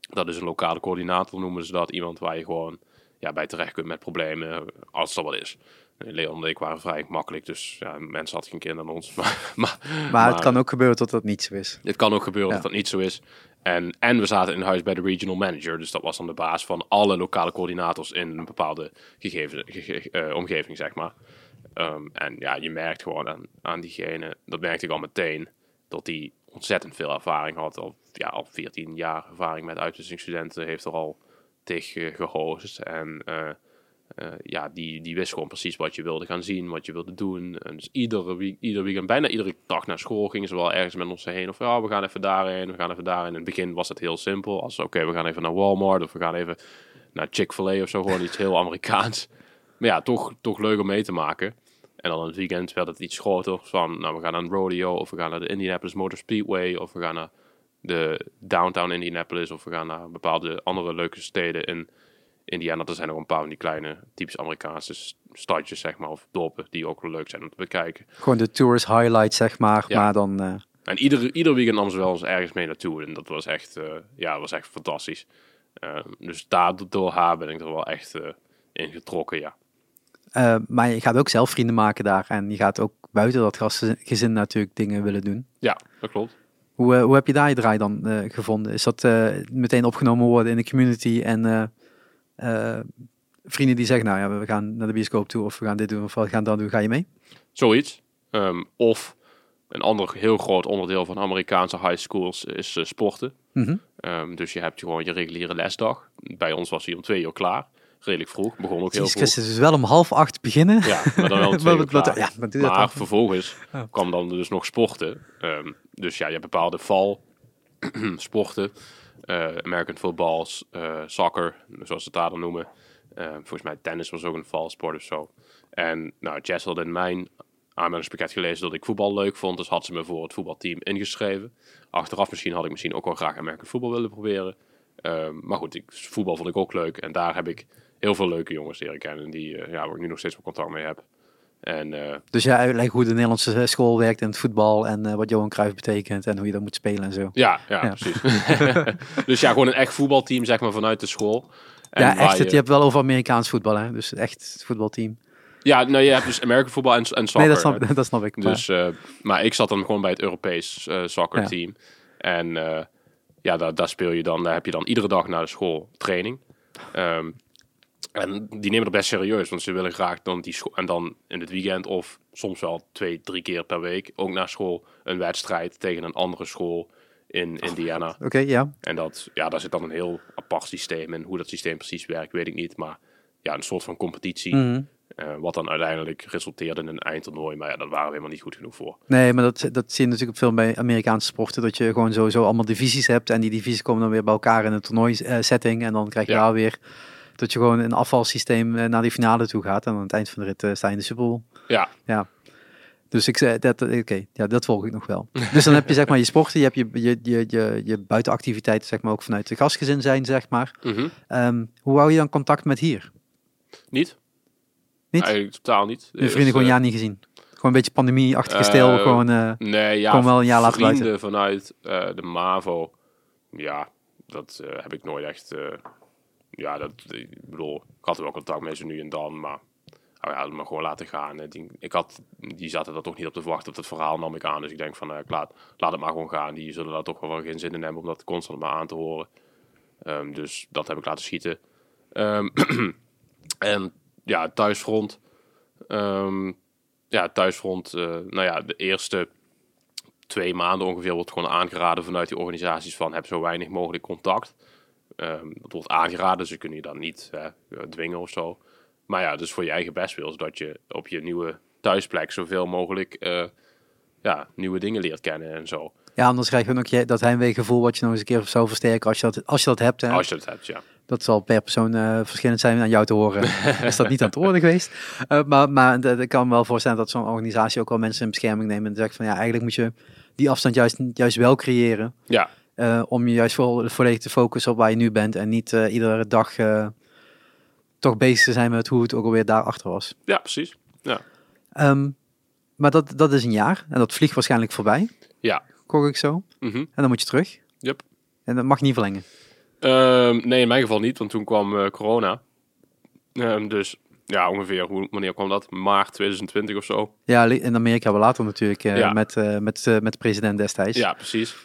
Speaker 2: Dat is een lokale coördinator, noemen ze dat. Iemand waar je gewoon ja, bij terecht kunt met problemen, als er wat is. Leon en ik waren vrij makkelijk, dus ja, mensen hadden geen kinderen aan ons. Maar, maar,
Speaker 1: Maar, het kan ook gebeuren dat dat niet zo is.
Speaker 2: het kan ook gebeuren
Speaker 1: Ja.
Speaker 2: dat dat niet zo is. En, en we zaten in huis bij de regional manager. Dus dat was dan de baas van alle lokale coördinators in een bepaalde gegeven, gege- eh, omgeving, zeg maar. Ehm, en ja, je merkt gewoon aan, aan diegene, dat merkte ik al meteen, dat die ontzettend veel ervaring had. Al, ja, al 14 jaar ervaring met uitwisselingsstudenten, heeft er al tegen gehost. En eh, eh, ja, die, die wist gewoon precies wat je wilde gaan zien, wat je wilde doen. En dus iedere, week, ieder weekend, bijna iedere dag naar school gingen ze wel ergens met ons heen. Of ja, we gaan even daarheen, we gaan even daarheen. In het begin was het heel simpel. Als oké, we gaan even naar Walmart of we gaan even naar Chick-fil-A of zo. Gewoon iets heel Amerikaans. Maar ja, toch, toch leuk om mee te maken. En dan in het weekend werd het iets groter. Van, nou, we gaan naar een rodeo of we gaan naar de Indianapolis Motor Speedway of we gaan naar de downtown Indianapolis of we gaan naar bepaalde andere leuke steden in Indiana. Er zijn nog een paar van die kleine, typisch Amerikaanse stadjes, zeg maar, of dorpen die ook wel leuk zijn om te bekijken.
Speaker 1: Gewoon de tourist highlights, zeg maar.
Speaker 2: Ja.
Speaker 1: Maar dan... eh,
Speaker 2: En ieder, ieder weekend nam ze wel eens ergens mee naartoe. En dat was echt, eh, ja, was echt fantastisch. Eh, dus daardoor haar ben ik er wel echt eh, in getrokken, ja.
Speaker 1: maar je gaat ook zelf vrienden maken daar. En je gaat ook buiten dat gastgezin natuurlijk dingen willen doen.
Speaker 2: Ja, dat klopt.
Speaker 1: Hoe, eh, hoe heb je daar je draai dan eh, gevonden? Is dat eh, meteen opgenomen worden in de community en vrienden die zeggen, nou ja, we gaan naar de bioscoop toe of we gaan dit doen of we gaan dat doen, ga je mee?
Speaker 2: Zoiets. Ehm, of een ander heel groot onderdeel van Amerikaanse high schools is sporten.
Speaker 1: Mhm.
Speaker 2: Ehm, dus je hebt gewoon je reguliere lesdag. Bij ons was hij om twee uur klaar. Redelijk vroeg. Begon ook heel vroeg.
Speaker 1: Christus, dus wel om half acht beginnen.
Speaker 2: Ja, maar dan wel twee uur klaar.
Speaker 1: ja,
Speaker 2: Maar
Speaker 1: dan?
Speaker 2: vervolgens
Speaker 1: Oh.
Speaker 2: kwam dan dus nog sporten. Ehm, dus ja, je hebt bepaalde val sporten. eh, American football, eh, soccer, zoals ze het daar dan noemen. Eh, volgens mij tennis was ook een valsport of zo. En nou, Jess had in mijn aanmeldingspakket gelezen dat ik voetbal leuk vond. Dus had ze me voor het voetbalteam ingeschreven. Achteraf misschien had ik misschien ook wel graag American voetbal willen proberen. Ehm, maar goed, ik, voetbal vond ik ook leuk. En daar heb ik heel veel leuke jongens leren kennen. Die, eh, ja, waar ik nu nog steeds wel contact mee heb. En eh,
Speaker 1: Dus jij uitlegt hoe de Nederlandse school werkt in het voetbal en eh, wat Johan Cruijff betekent en hoe je dat moet spelen en zo.
Speaker 2: Ja, ja,
Speaker 1: Ja.
Speaker 2: precies. dus ja, gewoon een echt voetbalteam, zeg maar, vanuit de school. En
Speaker 1: ja, echt.
Speaker 2: Je,
Speaker 1: Het, je hebt wel over Amerikaans voetbal, hè? Dus echt het voetbalteam.
Speaker 2: Ja, nou, je hebt dus American voetbal en, en soccer.
Speaker 1: nee, dat snap, dat snap ik. maar-
Speaker 2: Dus, eh, maar ik zat dan gewoon bij het Europees eh soccer team. En eh, ja, daar, daar speel je dan, daar heb je dan iedere dag na de school training. Ehm, en die nemen het best serieus, want ze willen graag dan die en dan in het weekend of soms wel twee, drie keer per week ook naar school een wedstrijd tegen een andere school in Indiana.
Speaker 1: Oké, ja.
Speaker 2: En dat, ja, daar zit dan een heel apart systeem in. Hoe dat systeem precies werkt, weet ik niet. Maar ja, een soort van competitie.
Speaker 1: Mhm.
Speaker 2: eh, wat dan uiteindelijk resulteerde in een eindtoernooi. Maar ja, daar waren we helemaal niet goed genoeg voor.
Speaker 1: Nee, maar dat, dat zie je natuurlijk veel bij Amerikaanse sporten. Dat je gewoon sowieso allemaal divisies hebt. En die divisies komen dan weer bij elkaar in een toernooi-setting. en dan krijg je
Speaker 2: Ja.
Speaker 1: daar weer dat je gewoon een afvalsysteem eh, naar die finale toe gaat. En aan het eind van de rit eh, sta je in de Super Bowl.
Speaker 2: Ja,
Speaker 1: Ja. Dus ik zei, dat, oké, ja, dat volg ik nog wel. Dus dan heb je zeg maar je sporten, je hebt je, je, je, je, je buitenactiviteiten zeg maar ook vanuit de gastgezin zijn, zeg maar.
Speaker 2: mhm.
Speaker 1: Ehm, hoe hou je dan contact met hier?
Speaker 2: niet.
Speaker 1: Niet?
Speaker 2: Eigenlijk totaal niet.
Speaker 1: Je vrienden gewoon
Speaker 2: ja
Speaker 1: niet gezien? Gewoon een beetje pandemie-achtige stil,
Speaker 2: eh,
Speaker 1: gewoon... eh,
Speaker 2: Nee, ja,
Speaker 1: wel een jaar later
Speaker 2: vrienden vanuit eh, de MAVO. Ja, dat eh, heb ik nooit echt... ja, dat, ik bedoel, ik had wel contact met ze nu en dan, maar... Oh ja, maar gewoon laten gaan. Ik had, die zaten er toch niet op te wachten op het verhaal, nam ik aan. Dus ik denk van, ik laat, het maar gewoon gaan. Die zullen daar toch wel geen zin in hebben om dat constant maar aan te horen. Ehm, dus dat heb ik laten schieten. Ehm, en ja, thuisfront. Ehm, ja, thuisfront. eh, nou ja, de eerste twee maanden ongeveer wordt gewoon aangeraden vanuit die organisaties van heb zo weinig mogelijk contact. Ehm, dat wordt aangeraden, ze kunnen je dan niet hè, dwingen of zo. Maar ja, dus voor je eigen bestwil, zodat je op je nieuwe thuisplek zoveel mogelijk eh, ja, nieuwe dingen leert kennen en zo.
Speaker 1: ja, anders krijg je ook je, dat heimweegevoel wat je nog eens een keer zou versterken als je dat, als je dat hebt. Hè?
Speaker 2: Als je dat hebt, ja.
Speaker 1: Dat zal per persoon eh, verschillend zijn aan jou te horen. is dat niet aan het worden geweest? Eh, maar maar dat- ik kan me wel voorstellen dat zo'n organisatie ook wel mensen in bescherming neemt en zegt van ja, eigenlijk moet je die afstand juist, juist wel creëren.
Speaker 2: Ja,
Speaker 1: eh, om je juist vo volledig te focussen op waar je nu bent en niet eh, iedere dag eh, toch bezig te zijn met hoe het ook alweer daarachter was.
Speaker 2: ja precies. Ja.
Speaker 1: Ehm, maar dat, dat is een jaar en dat vliegt waarschijnlijk voorbij,
Speaker 2: Ja.
Speaker 1: hoor ik zo.
Speaker 2: Mhm.
Speaker 1: En dan moet je terug.
Speaker 2: Yep.
Speaker 1: En dat mag niet verlengen.
Speaker 2: Ehm, nee, in mijn geval niet, want toen kwam corona. Ehm, dus ja, ongeveer, hoe, wanneer kwam dat? Maart 2020 of zo.
Speaker 1: Ja, in Amerika wel later natuurlijk
Speaker 2: Ja.
Speaker 1: met, met, met de president destijds.
Speaker 2: Ja, precies.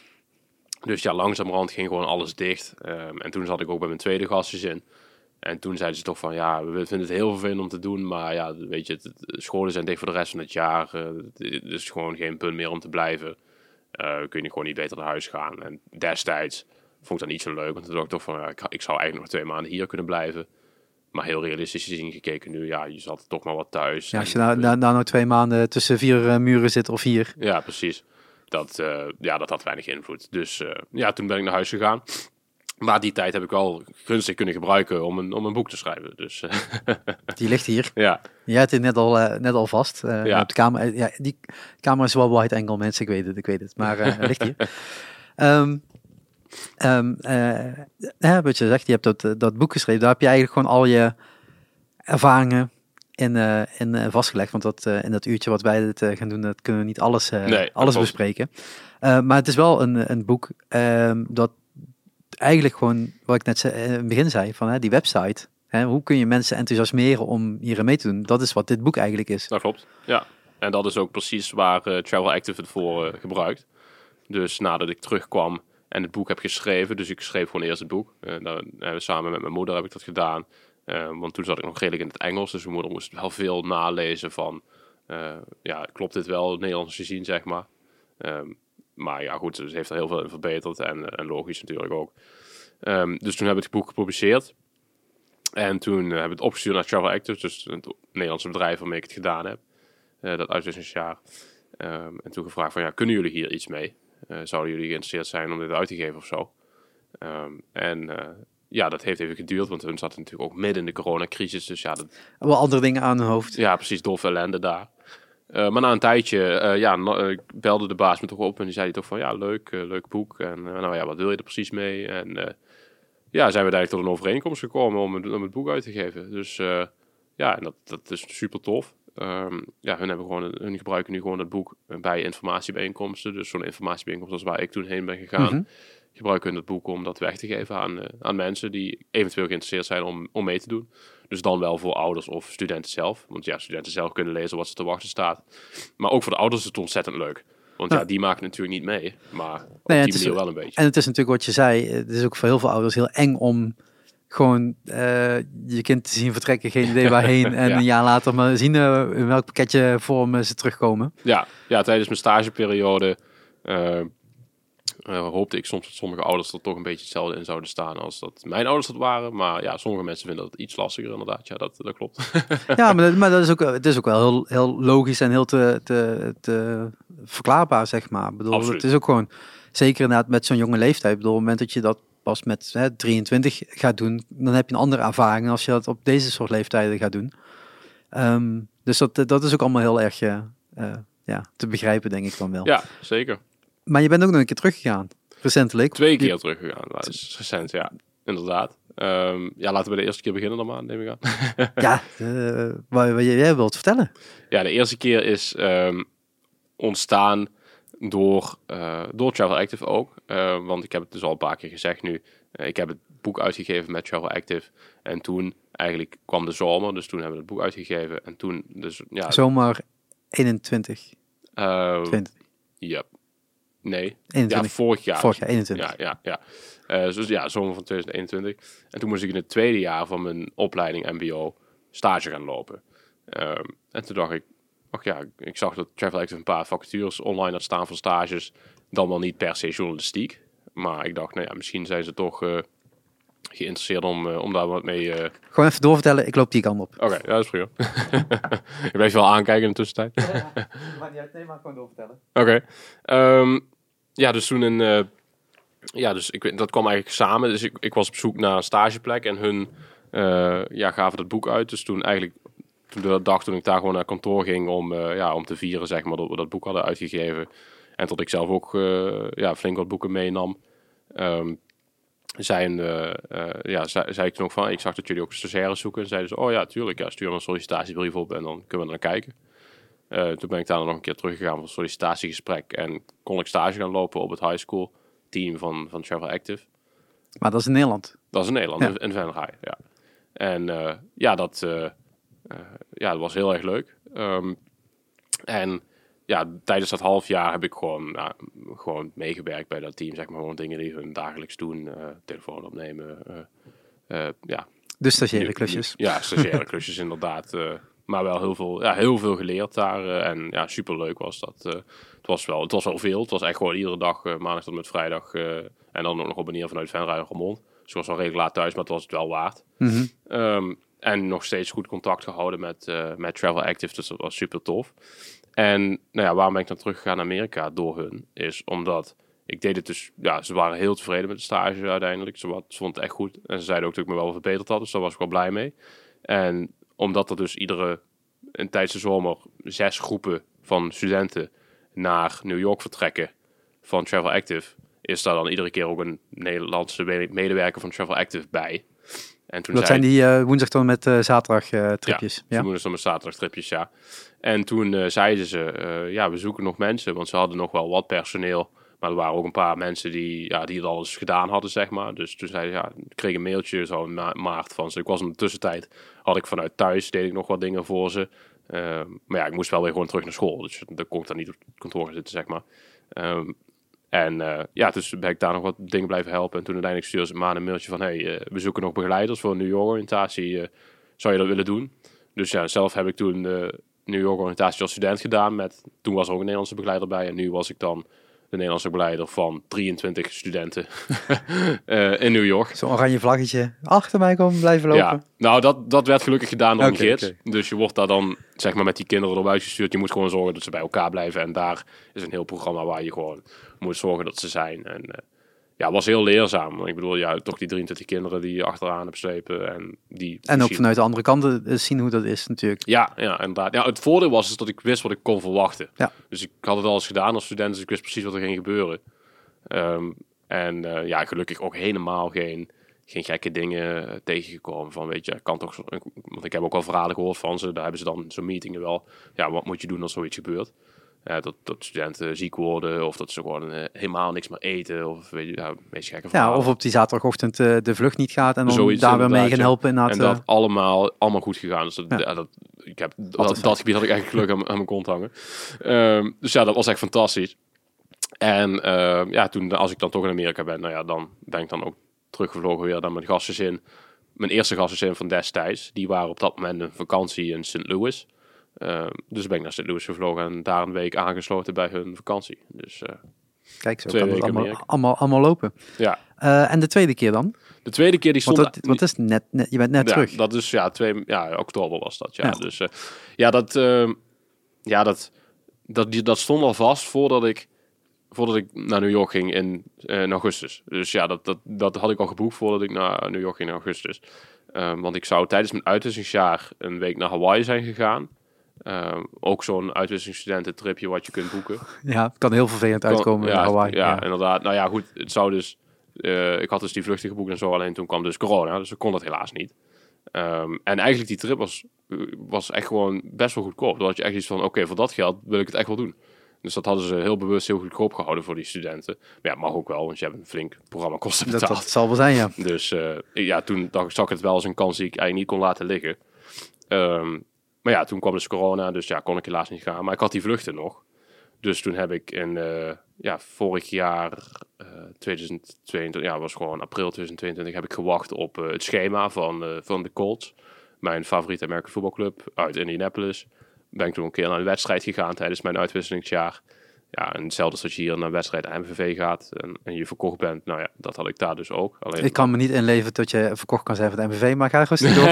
Speaker 2: Dus ja, langzamerhand ging gewoon alles dicht. Ehm, en toen zat ik ook bij mijn tweede gastgezin. En toen zeiden ze toch van, ja, we vinden het heel vervelend om te doen, maar ja, weet je, de scholen zijn dicht voor de rest van het jaar. het is gewoon geen punt meer om te blijven. Eh kun je gewoon niet beter naar huis gaan. En destijds vond ik dat niet zo leuk, want toen dacht ik toch van, ja, ik, ik zou eigenlijk nog twee maanden hier kunnen blijven. Maar heel realistisch gezien gekeken nu, ja, je zat toch maar wat thuis.
Speaker 1: Ja, als je nou, nou, nou nog twee maanden tussen vier eh, muren zit of vier.
Speaker 2: ja, precies. Dat, eh, ja, dat had weinig invloed. Dus eh, ja, toen ben ik naar huis gegaan. Maar die tijd heb ik wel gunstig kunnen gebruiken om een, om een boek te schrijven. Dus eh,
Speaker 1: Die ligt hier.
Speaker 2: ja,
Speaker 1: Jij hebt het net al, net al vast.
Speaker 2: Ja.
Speaker 1: op de camera. Eh, ja, die camera is wel wide angle, mensen. Ik weet het, ik weet het. Maar het ligt hier. Ehm ehm, eh, hè, wat je zegt, je hebt dat, dat boek geschreven. Daar heb je eigenlijk gewoon al je ervaringen in, eh, in eh, vastgelegd. Want dat, eh, in dat uurtje wat wij dit gaan doen, dat kunnen we niet alles,
Speaker 2: Nee,
Speaker 1: alles bespreken. Maar het is wel een, een boek ehm, dat eigenlijk gewoon, wat ik net zei, in het begin zei, van hè, die website. Hè, hoe kun je mensen enthousiasmeren om hierin mee te doen? Dat is wat dit boek eigenlijk is.
Speaker 2: dat klopt. Ja. En dat is ook precies waar Travel Active het voor gebruikt. Dus nadat ik terugkwam en het boek heb geschreven, dus ik schreef gewoon eerst het boek. Uh, dan hebben we samen met mijn moeder heb ik dat gedaan. Uh, want toen zat ik nog redelijk in het Engels, dus mijn moeder moest wel veel nalezen van, uh, ja, klopt dit wel, Nederlands gezien, zeg maar. Um, maar ja, goed, ze heeft er heel veel in verbeterd en, en logisch natuurlijk ook. Um, dus toen heb ik het boek gepubliceerd. En toen hebben we het opgestuurd naar Travel Actors, dus het Nederlandse bedrijf waarmee ik het gedaan heb. Uh, dat uitwisselingsjaar. Um, en toen gevraagd van, ja, kunnen jullie hier iets mee? Zouden jullie geïnteresseerd zijn om dit uit te geven of zo? En ja, dat heeft even geduurd, want hun zaten natuurlijk ook midden in de coronacrisis. Dus ja, dat...
Speaker 1: Wel andere dingen aan hun hoofd.
Speaker 2: Ja, precies, doffe ellende daar. Uh, maar na een tijdje, uh, ja, no, belde de baas me toch op en die zei toch van, ja, leuk, leuk boek. En nou ja, wat wil je er precies mee? En ja, zijn we eigenlijk tot een overeenkomst gekomen om het, om het boek uit te geven. Dus ja, en dat, dat is super tof. Um, ja, hun, hebben gewoon, hun gebruiken nu gewoon het boek bij informatiebijeenkomsten. Dus zo'n informatiebijeenkomst als waar ik toen heen ben gegaan. Mm -hmm. Gebruiken hun het boek om dat weg te geven aan, uh, aan mensen die eventueel geïnteresseerd zijn om, om mee te doen. Dus dan wel voor ouders of studenten zelf. Want ja, studenten zelf kunnen lezen wat ze te wachten staat. Maar ook voor de ouders is het ontzettend leuk. Want ja, ja die maken natuurlijk niet mee. Maar op nee, die is, wel een beetje.
Speaker 1: En het is natuurlijk wat je zei. Het is ook voor heel veel ouders heel eng om gewoon uh, je kind te zien vertrekken, geen idee waarheen. En ja. een jaar later maar zien uh, in welk pakketje vorm ze terugkomen.
Speaker 2: Ja, ja tijdens mijn stageperiode uh, hoopte ik soms dat sommige ouders er toch een beetje hetzelfde in zouden staan als dat mijn ouders dat waren. Maar ja, sommige mensen vinden dat iets lastiger inderdaad. Ja, dat, dat klopt.
Speaker 1: ja, maar, dat, maar dat is ook, het is ook wel heel, heel logisch en heel te, te, te verklaarbaar, zeg maar. Ik bedoel,
Speaker 2: Absoluut.
Speaker 1: het is ook gewoon, zeker inderdaad met zo'n jonge leeftijd. Ik bedoel, op het moment dat je dat pas met hè, 23 gaat doen, dan heb je een andere ervaring als je dat op deze soort leeftijden gaat doen. Um, dus dat, dat is ook allemaal heel erg uh, uh, ja, te begrijpen, denk ik dan wel.
Speaker 2: Ja, zeker.
Speaker 1: Maar je bent ook nog een keer teruggegaan, recentelijk.
Speaker 2: Twee keer teruggegaan, dat is recent, ja, inderdaad. Um, ja, laten we de eerste keer beginnen dan maar, neem ik aan.
Speaker 1: ja, uh, wat, wat jij wilt vertellen.
Speaker 2: Ja, de eerste keer is um, ontstaan door, uh, door Travel Active ook. Uh, want ik heb het dus al een paar keer gezegd nu. Uh, ik heb het boek uitgegeven met Travel Active. En toen eigenlijk kwam de zomer. Dus toen hebben we het boek uitgegeven. En toen dus, ja...
Speaker 1: Zomer 21.
Speaker 2: Uh,
Speaker 1: 20.
Speaker 2: Ja. Nee.
Speaker 1: 21.
Speaker 2: Ja, vorig jaar.
Speaker 1: Vorig jaar, 21.
Speaker 2: Ja, ja, ja. Uh, dus ja, zomer van 2021. En toen moest ik in het tweede jaar van mijn opleiding MBO stage gaan lopen. Um, en toen dacht ik, ach ja, ik zag dat Travel Active een paar vacatures online had staan voor stages. Dan wel niet per se journalistiek. Maar ik dacht, nou ja, misschien zijn ze toch uh, geïnteresseerd om, uh, om daar wat mee... Uh...
Speaker 1: Gewoon even doorvertellen, ik loop die kant op.
Speaker 2: Oké, okay, ja, dat is prima. je blijft wel aankijken in de tussentijd.
Speaker 1: ja, maar niet uit, nee, maar gewoon doorvertellen.
Speaker 2: Oké. Okay. Um, ja, dus toen een... ja, dus ik, dat kwam eigenlijk samen. Dus ik, ik was op zoek naar een stageplek en hun ja, gaven het boek uit. Dus toen eigenlijk toen de dag toen ik daar gewoon naar kantoor ging om, uh, ja, om te vieren, zeg maar, dat we dat boek hadden uitgegeven. En tot ik zelf ook ja, flink wat boeken meenam. Um, zijn, uh, ja, zei, zei ik toen ook van, ik zag dat jullie ook stagiaires zoeken. En zeiden ze, oh ja, tuurlijk, ja, stuur een sollicitatiebrief op en dan kunnen we naar kijken. Toen ben ik daar nog een keer teruggegaan voor een sollicitatiegesprek. En kon ik stage gaan lopen op het high school team van, van Travel Active.
Speaker 1: Maar dat is in Nederland?
Speaker 2: Dat is in Nederland, ja. in Venray, ja. En ja, dat... Uh, ja, dat was heel erg leuk. Um, en ja, tijdens dat half jaar heb ik gewoon, nou, gewoon meegewerkt bij dat team. Zeg maar gewoon dingen die hun dagelijks doen. Telefoon opnemen. Ja.
Speaker 1: De stagiaire klusjes.
Speaker 2: Ja, stagiaire klusjes inderdaad. Maar wel heel veel, ja, heel veel geleerd daar. en ja, super leuk was dat. het, was wel, het was wel veel. Het was echt gewoon iedere dag, maandag tot met vrijdag. en dan ook nog op een vanuit Venray en Remond. Dus ik was al redelijk laat thuis, maar het was het wel waard.
Speaker 1: Mm -hmm.
Speaker 2: um, en nog steeds goed contact gehouden met, uh, met Travel Active. Dus dat was super tof. En nou ja, waarom ben ik dan teruggegaan naar Amerika door hun? Is omdat ik deed het dus... Ja, ze waren heel tevreden met de stage uiteindelijk. Ze, wat, ze vond het echt goed. En ze zeiden ook dat ik me wel verbeterd had. Dus daar was ik wel blij mee. En omdat er dus iedere... In tijdens de zomer zes groepen van studenten naar New York vertrekken van Travel Active... is daar dan iedere keer ook een Nederlandse medewerker van Travel Active bij...
Speaker 1: En toen dat zijn die uh, woensdag dan met uh, zaterdag uh, tripjes?
Speaker 2: Ja, ja? woensdag met zaterdag tripjes, ja. En toen zeiden ze, ja, we zoeken nog mensen, want ze hadden nog wel wat personeel. Maar er waren ook een paar mensen die, ja, die het al eens gedaan hadden, zeg maar. Dus toen zei ja, ik kreeg een mailtje zo in ma maart van ze. Ik was in de tussentijd, had ik vanuit thuis, deed ik nog wat dingen voor ze. maar ja, ik moest wel weer gewoon terug naar school. Dus dan kon ik dan niet op het kantoor zitten, zeg maar. Um, En eh, ja, dus ben ik daar nog wat dingen blijven helpen. En toen uiteindelijk stuurde ze me een mailtje van... hey, eh, we zoeken nog begeleiders voor een New York oriëntatie. eh, zou je dat willen doen? Dus ja, zelf heb ik toen de New York oriëntatie als student gedaan. Met, toen was er ook een Nederlandse begeleider bij. En nu was ik dan de Nederlandse begeleider van 23 studenten eh, in New York.
Speaker 1: Zo'n oranje vlaggetje. Achter mij komen, blijven lopen.
Speaker 2: Ja, nou dat, dat werd gelukkig gedaan door een gids. Dus je wordt daar dan zeg maar met die kinderen erop uitgestuurd. Je moet gewoon zorgen dat ze bij elkaar blijven. En daar is een heel programma waar je gewoon moet zorgen dat ze zijn. En eh, ja, was heel leerzaam. Ik bedoel, ja, toch die 23 kinderen die je achteraan hebt slepen. En, die
Speaker 1: En ook vanuit de andere kant eh, zien hoe dat is natuurlijk.
Speaker 2: Ja, ja, inderdaad. Ja, het voordeel was dus dat ik wist wat ik kon verwachten.
Speaker 1: Ja.
Speaker 2: Dus ik had het al eens gedaan als student, dus ik wist precies wat er ging gebeuren. Ehm, en eh, ja, gelukkig ook helemaal geen, geen gekke dingen eh, tegengekomen. Van weet je, kan toch, want ik heb ook wel verhalen gehoord van ze. Daar hebben ze dan zo'n meetingen wel. Ja, wat moet je doen als zoiets gebeurt? Eh, dat, dat studenten ziek worden of dat ze gewoon eh, helemaal niks meer eten. Of weet je, ja, meest gekke
Speaker 1: Ja, of op die zaterdagochtend eh, de vlucht niet gaat en dan
Speaker 2: Zoiets
Speaker 1: daar weer mee gaan
Speaker 2: ja.
Speaker 1: helpen. Inderdaad,
Speaker 2: En
Speaker 1: eh,
Speaker 2: dat allemaal, allemaal goed gegaan. Dus dat,
Speaker 1: Ja.
Speaker 2: ja, dat, ik heb, dat, dat gebied had ik eigenlijk geluk aan, aan mijn kont hangen. Ehm, dus ja, dat was echt fantastisch. En ehm, ja, toen, als ik dan toch in Amerika ben, nou ja, dan ben ik dan ook teruggevlogen weer naar mijn gastgezin. Mijn eerste gastgezin van destijds. Die waren op dat moment een vakantie in St. Louis. Ehm, dus ben ik naar St. Louis gevlogen en daar een week aangesloten bij hun vakantie. Dus eh,
Speaker 1: Kijk, zo kan het allemaal, allemaal, allemaal lopen.
Speaker 2: ja,
Speaker 1: Eh, en de tweede keer dan?
Speaker 2: de tweede keer die
Speaker 1: Want
Speaker 2: stond...
Speaker 1: dat, want dat is net, net, je bent net
Speaker 2: ja,
Speaker 1: terug.
Speaker 2: Dat is ja, twee, ja, oktober was dat. Ja,
Speaker 1: Ja.
Speaker 2: dus eh, ja, dat, ehm, ja, dat, dat, die, dat stond al vast voordat ik, voordat ik naar New York ging in, in augustus. Dus ja, dat, dat, dat had ik al geboekt voordat ik naar New York ging in augustus. Ehm, want ik zou tijdens mijn uitwisselingsjaar een week naar Hawaii zijn gegaan. Ehm, ook zo'n uitwisselingsstudententripje wat je kunt boeken.
Speaker 1: Ja, het kan heel vervelend uitkomen
Speaker 2: ja,
Speaker 1: in Hawaii.
Speaker 2: Ja,
Speaker 1: Ja,
Speaker 2: inderdaad. Nou ja, goed. Het zou dus. eh, ik had dus die vluchten geboekt en zo. Alleen toen kwam dus corona. Dus ik kon dat helaas niet. Ehm, en eigenlijk die trip was, was echt gewoon best wel goedkoop. Dan had je echt iets van: oké, voor dat geld wil ik het echt wel doen. Dus dat hadden ze heel bewust heel goedkoop gehouden voor die studenten. Maar ja, mag ook wel, want je hebt een flink programma kosten
Speaker 1: dat,
Speaker 2: betaald.
Speaker 1: dat zal wel zijn, ja.
Speaker 2: Dus eh, ja, toen dacht, zag ik het wel als een kans die ik eigenlijk niet kon laten liggen. Ehm, maar ja, toen kwam dus corona, dus ja, kon ik helaas niet gaan. Maar ik had die vluchten nog. Dus toen heb ik in, eh, ja, vorig jaar, eh 2022, ja, was gewoon april 2022, heb ik gewacht op eh, het schema van, van de Colts. Mijn favoriete American voetbalclub uit Indianapolis. Ben ik toen een keer naar een wedstrijd gegaan tijdens mijn uitwisselingsjaar. Ja, en hetzelfde als dat je hier naar wedstrijd MVV gaat en, en je verkocht bent. Nou ja, dat had ik daar dus ook. Alleen,
Speaker 1: Ik kan me niet inleven dat je verkocht kan zijn van de MVV, maar ga rustig door.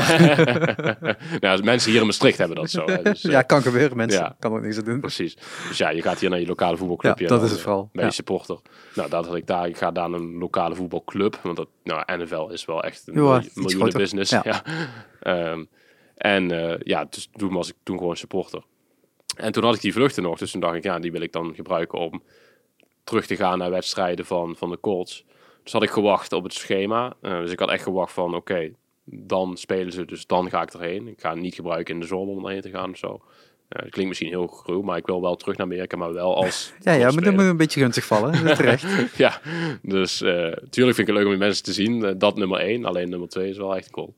Speaker 2: nou, de mensen hier in Maastricht hebben dat zo. Hè, dus, eh,
Speaker 1: ja, kan gebeuren, mensen.
Speaker 2: ja.
Speaker 1: Kan ook niks aan doen.
Speaker 2: Precies. Dus ja, je gaat hier naar je lokale voetbalclubje.
Speaker 1: Ja, dat is het
Speaker 2: eh,
Speaker 1: vooral.
Speaker 2: Ben je
Speaker 1: Ja.
Speaker 2: supporter. Nou, dat had ik daar. Ik ga daar naar een lokale voetbalclub. Want dat, nou, NFL is wel echt een miljoen- miljoenen business.
Speaker 1: Ja.
Speaker 2: Ja. Ehm, en eh, ja, dus toen was ik toen gewoon supporter. En toen had ik die vluchten nog. Dus toen dacht ik, ja, die wil ik dan gebruiken om terug te gaan naar wedstrijden van, van de Colts. Dus had ik gewacht op het schema. Eh, dus ik had echt gewacht van, oké, dan spelen ze, dus dan ga ik erheen. Ik ga het niet gebruiken in de zon om erheen te gaan of zo. Het klinkt misschien heel gruw, maar ik wil wel terug naar Amerika, maar wel als
Speaker 1: Ja, ja, maar
Speaker 2: speler.
Speaker 1: moet een beetje gunstig vallen. Terecht.
Speaker 2: Ja, dus eh tuurlijk vind ik het leuk om die mensen te zien. Dat nummer één, alleen nummer twee is wel echt cool.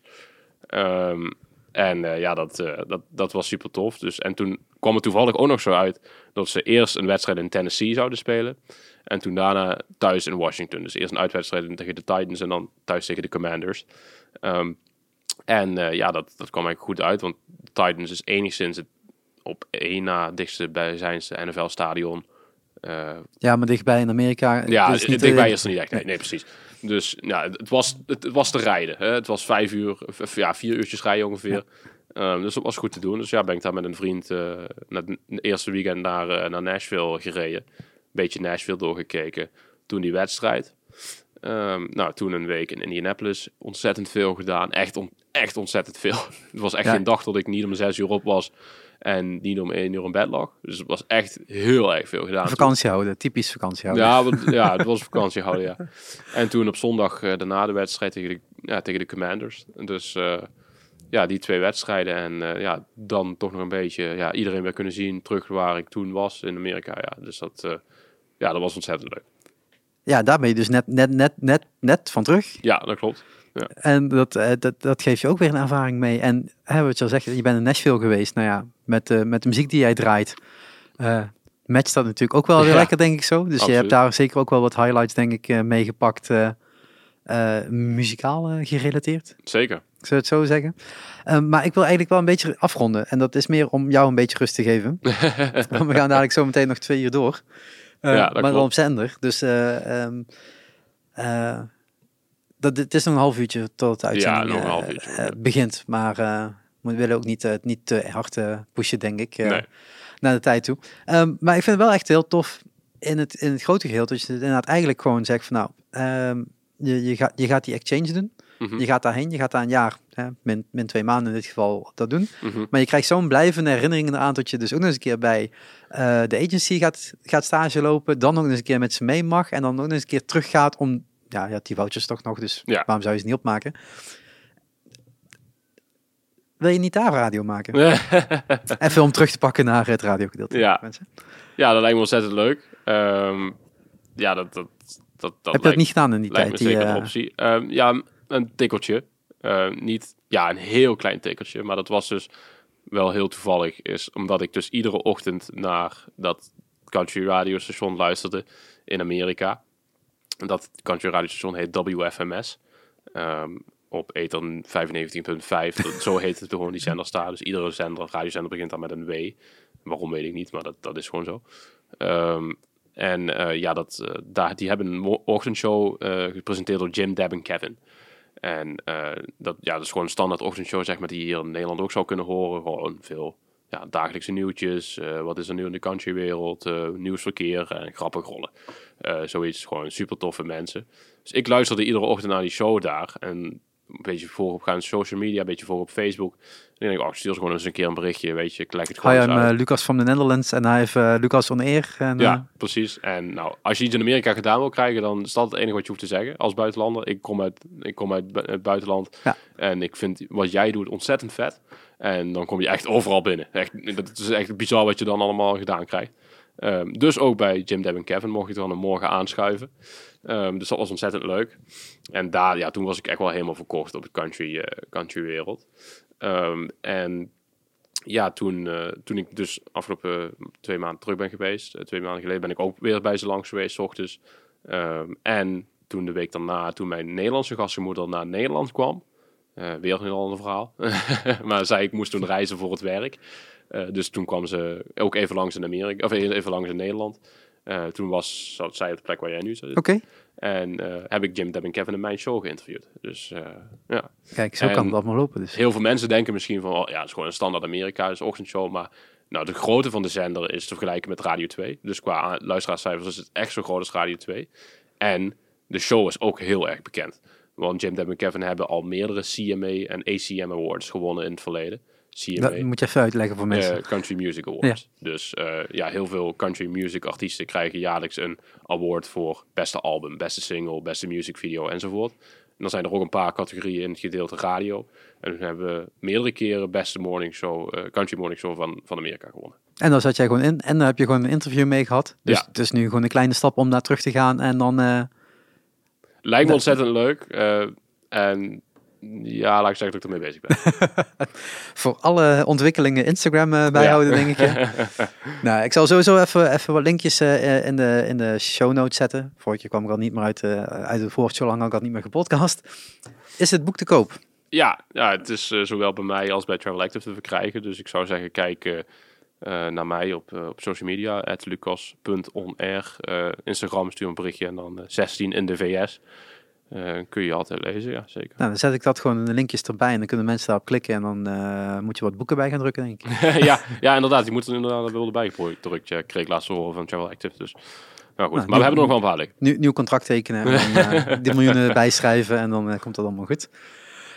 Speaker 2: Ehm, en eh, ja, dat, eh, dat, dat was super tof. Dus, en toen kwam het toevallig ook nog zo uit dat ze eerst een wedstrijd in Tennessee zouden spelen. En toen daarna thuis in Washington. Dus eerst een uitwedstrijd tegen de Titans en dan thuis tegen de Commanders. Ehm, en eh, ja, dat, dat kwam eigenlijk goed uit, want de Titans is enigszins het op één na dichtste bijzijnste NFL-stadion.
Speaker 1: Ja, maar dichtbij in Amerika.
Speaker 2: ja,
Speaker 1: dus niet,
Speaker 2: dichtbij is er niet echt. Nee, nee precies. Dus ja, het, was, het, het was te rijden. Hè. Het was vijf uur, ja, vier uurtjes rijden ongeveer. Ehm, dus dat was goed te doen. Dus ja, ben ik daar met een vriend uh, na het eerste weekend naar, uh, naar Nashville gereden. Beetje Nashville doorgekeken. Toen die wedstrijd. Um, nou, toen een week in Indianapolis. Ontzettend veel gedaan. Echt, on, echt ontzettend veel. het was echt ja. geen dag dat ik niet om zes uur op was. En niet om één uur in bed lag. Dus het was echt heel erg veel gedaan.
Speaker 1: Vakantie houden, typisch vakantie houden.
Speaker 2: Ja, want, ja het was vakantie houden, ja. En toen op zondag uh, daarna de wedstrijd tegen de, ja, tegen de Commanders. Dus uh, ja, die twee wedstrijden. En uh, ja, dan toch nog een beetje ja, iedereen weer kunnen zien terug waar ik toen was in Amerika. Ja, dus dat, ja, dat was ontzettend leuk.
Speaker 1: Ja, daar ben je dus net, net, net, net, net van terug.
Speaker 2: Ja, dat klopt. Ja.
Speaker 1: En dat, uh, dat, dat geeft je ook weer een ervaring mee. En hè, wat je al zegt, je bent in Nashville geweest. Nou ja, met, uh, met de muziek die jij draait. Uh, matcht dat natuurlijk ook wel weer
Speaker 2: Ja.
Speaker 1: lekker, denk ik zo. Dus je hebt daar zeker ook wel wat highlights, denk ik, eh, meegepakt. eh eh, muzikaal eh, gerelateerd,
Speaker 2: Zeker.
Speaker 1: ik zou het zo zeggen. Maar ik wil eigenlijk wel een beetje afronden. En dat is meer om jou een beetje rust te geven. Want we gaan dadelijk zo meteen nog twee uur door. Eh,
Speaker 2: Ja,
Speaker 1: maar
Speaker 2: klopt.
Speaker 1: op zender. Dus eh, eh, dat, het is nog een half uurtje tot de uitzending
Speaker 2: nog een
Speaker 1: eh,
Speaker 2: half uurtje,
Speaker 1: eh,
Speaker 2: ja.
Speaker 1: begint. Maar eh, we willen ook niet, niet te hard pushen, denk ik,
Speaker 2: Nee.
Speaker 1: naar de tijd toe. Ehm, maar ik vind het wel echt heel tof in het, in het grote geheel. Dat je het inderdaad eigenlijk gewoon zegt van nou, ehm, je, je, gaat, je gaat die exchange doen.
Speaker 2: Mhm.
Speaker 1: Je gaat daarheen, je gaat daar een jaar, hè, min, min twee maanden in dit geval, dat doen.
Speaker 2: Mhm.
Speaker 1: Maar je krijgt zo'n blijvende herinneringen eraan dat je dus ook nog eens een keer bij de agency gaat, gaat stage lopen. Dan nog eens een keer met ze mee mag. En dan nog eens een keer teruggaat om... Ja, ja die vouchers toch nog, dus
Speaker 2: Ja.
Speaker 1: waarom zou je ze niet opmaken? Wil je niet daar radio maken? Even om terug te pakken naar het radiogedeelte.
Speaker 2: Ja.
Speaker 1: mensen.
Speaker 2: ja, dat lijkt me ontzettend leuk. Ehm, ja, dat, dat, dat, dat
Speaker 1: Heb je dat niet gedaan in die tijd? Die, eh,
Speaker 2: optie. Ehm, ja, een tikkeltje. Eh, niet, ja, een heel klein tikkeltje. Maar dat was dus wel heel toevallig. Is omdat ik dus iedere ochtend naar dat country radiostation luisterde in Amerika. En dat country radiostation heet WFMS. Ehm, op Ether 95.5. Dat- Zo heet het gewoon die zender staat. Dus iedere zender, radiozender begint dan met een W. Waarom weet ik niet, maar dat, dat is gewoon zo. Ehm, en eh, ja, dat, eh, daar, die hebben een ochtendshow eh, gepresenteerd door Jim, Deb en Kevin. En dat, ja, dat is gewoon een standaard ochtendshow, zeg maar, die je hier in Nederland ook zou kunnen horen. Gewoon veel ja, dagelijkse nieuwtjes. eh, wat is er nu in de countrywereld? eh nieuwsverkeer en grappig rollen. Eh, zoiets, gewoon super toffe mensen. Dus ik luisterde iedere ochtend naar die show daar. En een beetje volgen op gaan social media, een beetje volgen op Facebook. En ik denk, oh, ik stuur ze gewoon eens een keer een berichtje, weet je. Ik het gewoon
Speaker 1: Hi, I'm uh, Lucas van de Netherlands en hij heeft uh, Lucas on air. En,
Speaker 2: Ja,
Speaker 1: eh,
Speaker 2: precies. En nou, als je iets in Amerika gedaan wil krijgen, dan is dat het enige wat je hoeft te zeggen als buitenlander. Ik kom uit, ik kom uit het buitenland
Speaker 1: Ja.
Speaker 2: en ik vind wat jij doet ontzettend vet. En dan kom je echt overal binnen. Echt, dat is echt bizar wat je dan allemaal gedaan krijgt. Ehm, dus ook bij Jim, Deb en Kevin mocht je dan een morgen aanschuiven. Ehm, dus dat was ontzettend leuk. En daar, ja, toen was ik echt wel helemaal verkocht op het country, eh, country wereld. Ehm, en ja, toen, eh, toen ik dus afgelopen twee maanden terug ben geweest, eh, twee maanden geleden ben ik ook weer bij ze langs geweest, ochtends. Ehm, en toen de week daarna, toen mijn Nederlandse gastmoeder naar Nederland kwam, weer een ander verhaal. maar zij, ik moest toen reizen voor het werk. Dus toen kwam ze ook even langs in Amerika, of even langs in Nederland. Eh, toen was zat zij op de plek waar jij nu zit.
Speaker 1: Oké,
Speaker 2: En eh, heb ik Jim, Deb en Kevin in mijn show geïnterviewd. Dus eh, ja,
Speaker 1: kijk, zo
Speaker 2: En-
Speaker 1: kan het allemaal lopen. Dus.
Speaker 2: heel veel mensen denken misschien van, oh, ja, het is gewoon een standaard Amerika, is ochtendshow. Maar nou, de grootte van de zender is te vergelijken met Radio 2. Dus qua luisteraarscijfers is het echt zo groot als Radio 2. En de show is ook heel erg bekend. Want Jim, Deb en Kevin hebben al meerdere CMA en ACM Awards gewonnen in het verleden. CMA,
Speaker 1: Dat moet je even uitleggen voor mensen.
Speaker 2: eh, Country Music Awards. Dus eh, ja, heel veel country music artiesten krijgen jaarlijks een award voor beste album, beste single, beste music video enzovoort. En dan zijn er ook een paar categorieën in het gedeelte radio. En toen hebben we meerdere keren beste morning show, eh, country morning show van, van Amerika gewonnen.
Speaker 1: En dan zat jij gewoon in en dan heb je gewoon een interview mee gehad. Dus
Speaker 2: Ja.
Speaker 1: het is nu gewoon een kleine stap om daar terug te gaan en dan...
Speaker 2: Lijkt me ontzettend leuk. en ja, laat ik zeggen dat ik ermee bezig ben.
Speaker 1: voor alle ontwikkelingen Instagram eh, bijhouden, denk ik. ja. nou, ik zal sowieso even, even wat linkjes eh, eh, in, de, in de show notes zetten. Vorige keer kwam ik al niet meer uit, eh, uit het woord, zo lang had ik al niet meer gepodcast. Is het boek te koop?
Speaker 2: Ja, ja het is zowel bij mij als bij Travel Active te verkrijgen. Dus ik zou zeggen, kijk naar mij op, op social media, lucas.onair. Eh Instagram, stuur een berichtje en dan eh, 16 in de VS. Eh, kun je altijd lezen, ja, zeker.
Speaker 1: Nou, dan zet ik dat gewoon in de linkjes erbij en dan kunnen mensen daarop klikken en dan eh, moet je wat boeken bij gaan drukken, denk ik.
Speaker 2: ja, ja, inderdaad. Die moeten inderdaad wel erbij gedrukt. Ja, ik kreeg laatst te horen van Travel Active. Dus, nou goed.
Speaker 1: Nou,
Speaker 2: maar we hebben er nog wel een paar.
Speaker 1: Nieuw, nieuw contract tekenen en dan eh, die miljoenen bijschrijven en dan komt dat allemaal goed.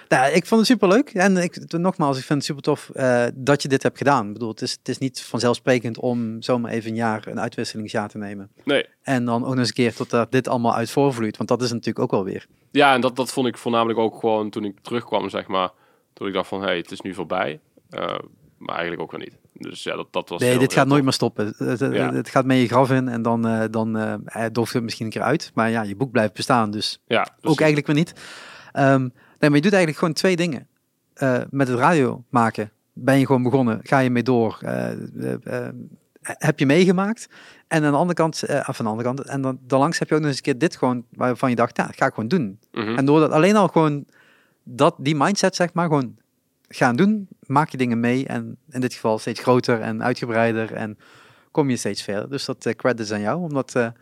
Speaker 1: Nou, ik vond het superleuk en ik, nogmaals, ik vind het super tof eh, dat je dit hebt gedaan. Ik bedoel, het is, het is niet vanzelfsprekend om zomaar even een jaar een uitwisselingsjaar te nemen.
Speaker 2: Nee.
Speaker 1: En dan ook nog eens een keer tot dat dit allemaal uit voorvloeit, want dat is natuurlijk ook wel weer.
Speaker 2: Ja, en dat, dat vond ik voornamelijk ook gewoon toen ik terugkwam, zeg maar. Toen ik dacht van, hé, hey, het is nu voorbij. Eh, maar eigenlijk ook wel niet. Dus ja, dat, dat was
Speaker 1: Nee,
Speaker 2: heel-
Speaker 1: dit
Speaker 2: heel
Speaker 1: gaat nooit meer stoppen. Het, het-
Speaker 2: Ja.
Speaker 1: het gaat mee je graf in en dan, eh dan dooft het misschien een keer uit. Maar ja, je boek blijft bestaan, dus
Speaker 2: Ja,
Speaker 1: ook eigenlijk weer niet. Ehm, nee, maar je doet eigenlijk gewoon twee dingen. Eh, met het radio maken ben je gewoon begonnen, ga je mee door. Eh, eh, heb je meegemaakt. En aan de andere kant, of aan de andere kant, en dan daarlangs heb je ook nog eens een keer dit gewoon, waarvan je dacht, ja, dat ga ik gewoon doen.
Speaker 2: Mhm.
Speaker 1: En door dat alleen al gewoon, dat, die mindset zeg maar, gewoon gaan doen, maak je dingen mee. En in dit geval steeds groter en uitgebreider en kom je steeds verder. Dus dat credits aan jou, omdat
Speaker 2: Ja,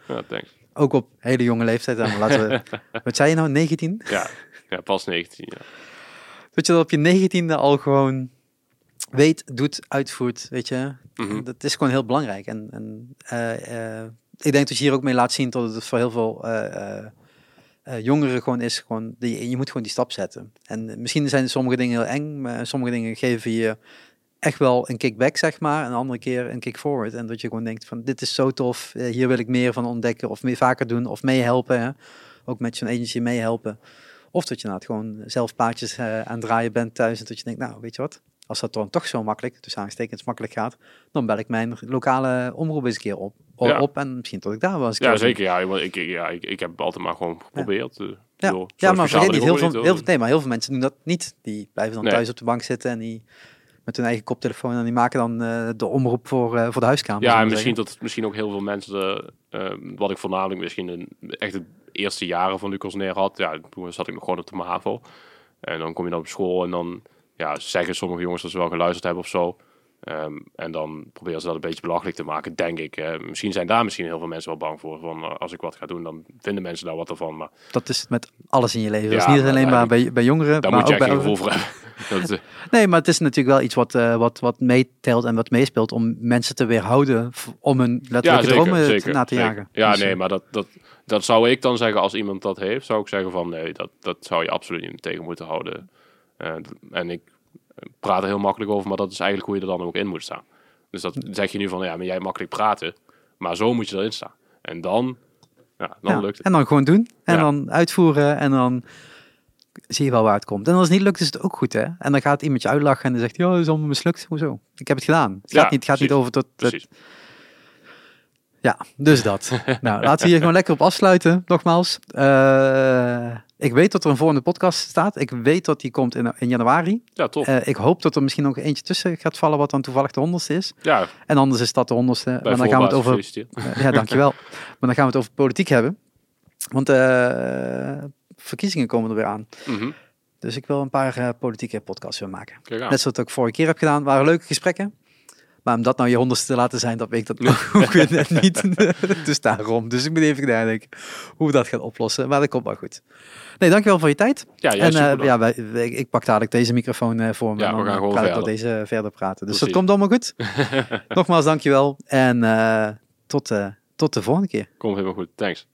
Speaker 1: ook op hele jonge leeftijd, en laten we, wat zei je nou, 19?
Speaker 2: Ja, ja, pas 19. Ja.
Speaker 1: Dat je dat op je negentiende al gewoon weet, doet, uitvoert, weet je.
Speaker 2: Mhm.
Speaker 1: Dat is gewoon heel belangrijk. En, en eh, eh, ik denk dat je hier ook mee laat zien dat het voor heel veel eh, jongeren gewoon is, gewoon, die, je moet gewoon die stap zetten. En misschien zijn sommige dingen heel eng, maar sommige dingen geven je echt wel een kickback, zeg maar. En een andere keer een kick forward. En dat je gewoon denkt van, dit is zo tof, hier wil ik meer van ontdekken of meer vaker doen of meehelpen. Ook met zo'n agency meehelpen. Of dat je nou gewoon zelf paadjes eh, aan het draaien bent thuis en dat je denkt, nou, weet je wat? Als dat dan toch zo makkelijk, dus aanstekens makkelijk gaat, dan bel ik mijn lokale omroep eens een keer op.
Speaker 2: Ja.
Speaker 1: op en misschien tot ik daar een
Speaker 2: Ja, zeker. Ja, want ik, ja, ik, ik heb altijd maar gewoon geprobeerd. eh,
Speaker 1: Ja, ja maar vergeet niet, heel veel, heel, nee, maar heel veel mensen doen dat niet. Die blijven dan
Speaker 2: Nee.
Speaker 1: thuis op de bank zitten en die met hun eigen koptelefoon en die maken dan eh, de omroep voor, eh, voor de huiskamer.
Speaker 2: Ja, en misschien
Speaker 1: zeggen.
Speaker 2: dat misschien ook heel veel mensen, eh, wat ik voornamelijk misschien in echt de eerste jaren van Lucas neer had. Ja, toen zat ik nog gewoon op de MAVO. En dan kom je dan op school en dan ja, zeggen sommige jongens dat ze wel geluisterd hebben of zo. Ehm, en dan proberen ze dat een beetje belachelijk te maken, denk ik. Misschien zijn daar misschien heel veel mensen wel bang voor. Van, eh, als ik wat ga doen, dan vinden mensen daar wat ervan. Maar
Speaker 1: Dat is met alles in je leven. dat is
Speaker 2: Ja,
Speaker 1: niet alleen maar bij, bij jongeren,
Speaker 2: daar
Speaker 1: maar
Speaker 2: moet je
Speaker 1: ook
Speaker 2: echt
Speaker 1: bij
Speaker 2: geen gevoel voor hebben. dat, eh,
Speaker 1: Nee, maar het is natuurlijk wel iets wat, eh, wat, wat meetelt en wat meespeelt om mensen te weerhouden om hun letterlijke dromen te- na te
Speaker 2: zeker.
Speaker 1: jagen.
Speaker 2: Ja,
Speaker 1: Dus,
Speaker 2: nee, maar dat, dat, dat zou ik dan zeggen als iemand dat heeft. Zou ik zeggen van nee, dat, dat zou je absoluut niet tegen moeten houden. En ik praat er heel makkelijk over, maar dat is eigenlijk hoe je er dan ook in moet staan. Dus dat zeg je nu van ja, maar jij makkelijk praten, maar zo moet je erin staan. En dan, ja, dan
Speaker 1: ja,
Speaker 2: lukt het.
Speaker 1: En dan gewoon doen en
Speaker 2: Ja.
Speaker 1: dan uitvoeren en dan zie je wel waar het komt. En als het niet lukt, is het ook goed, hè? En dan gaat iemand je uitlachen en dan zegt, ja, dat is allemaal mislukt. Hoezo? Ik heb het gedaan. Het gaat, niet, het gaat niet over tot... ja, dus dat. nou, laten we hier gewoon lekker op afsluiten, nogmaals. Eh, ik weet dat er een volgende podcast staat. Ik weet dat die komt in, in januari.
Speaker 2: Ja, tof.
Speaker 1: Eh, ik hoop dat er misschien nog eentje tussen gaat vallen, wat dan toevallig de honderdste is.
Speaker 2: ja,
Speaker 1: En anders is dat de honderdste. Maar dan gaan we het over eh, ja, dankjewel. maar dan gaan we het over politiek hebben. Want verkiezingen komen er weer aan.
Speaker 2: Mhm.
Speaker 1: Dus ik wil een paar politieke podcasts weer maken. Net zoals ik vorige keer heb gedaan. waren leuke gesprekken. Maar om dat nou je honderdste te laten zijn, dat weet ik dat ook weer net niet. dus daarom. Dus ik moet even nadenken hoe we dat gaan oplossen. Maar dat komt wel goed. Nee, dankjewel voor je tijd.
Speaker 2: Ja, jij
Speaker 1: en eh,
Speaker 2: bedankt.
Speaker 1: ja, wij, wij- ik pak dadelijk deze microfoon eh, voor me.
Speaker 2: Ja,
Speaker 1: en
Speaker 2: we
Speaker 1: dan
Speaker 2: gaan gewoon
Speaker 1: door deze verder praten. Dus
Speaker 2: Precies.
Speaker 1: dat komt allemaal goed. Nogmaals, dankjewel. En eh, tot, eh, tot de volgende keer.
Speaker 2: Komt helemaal goed. Thanks.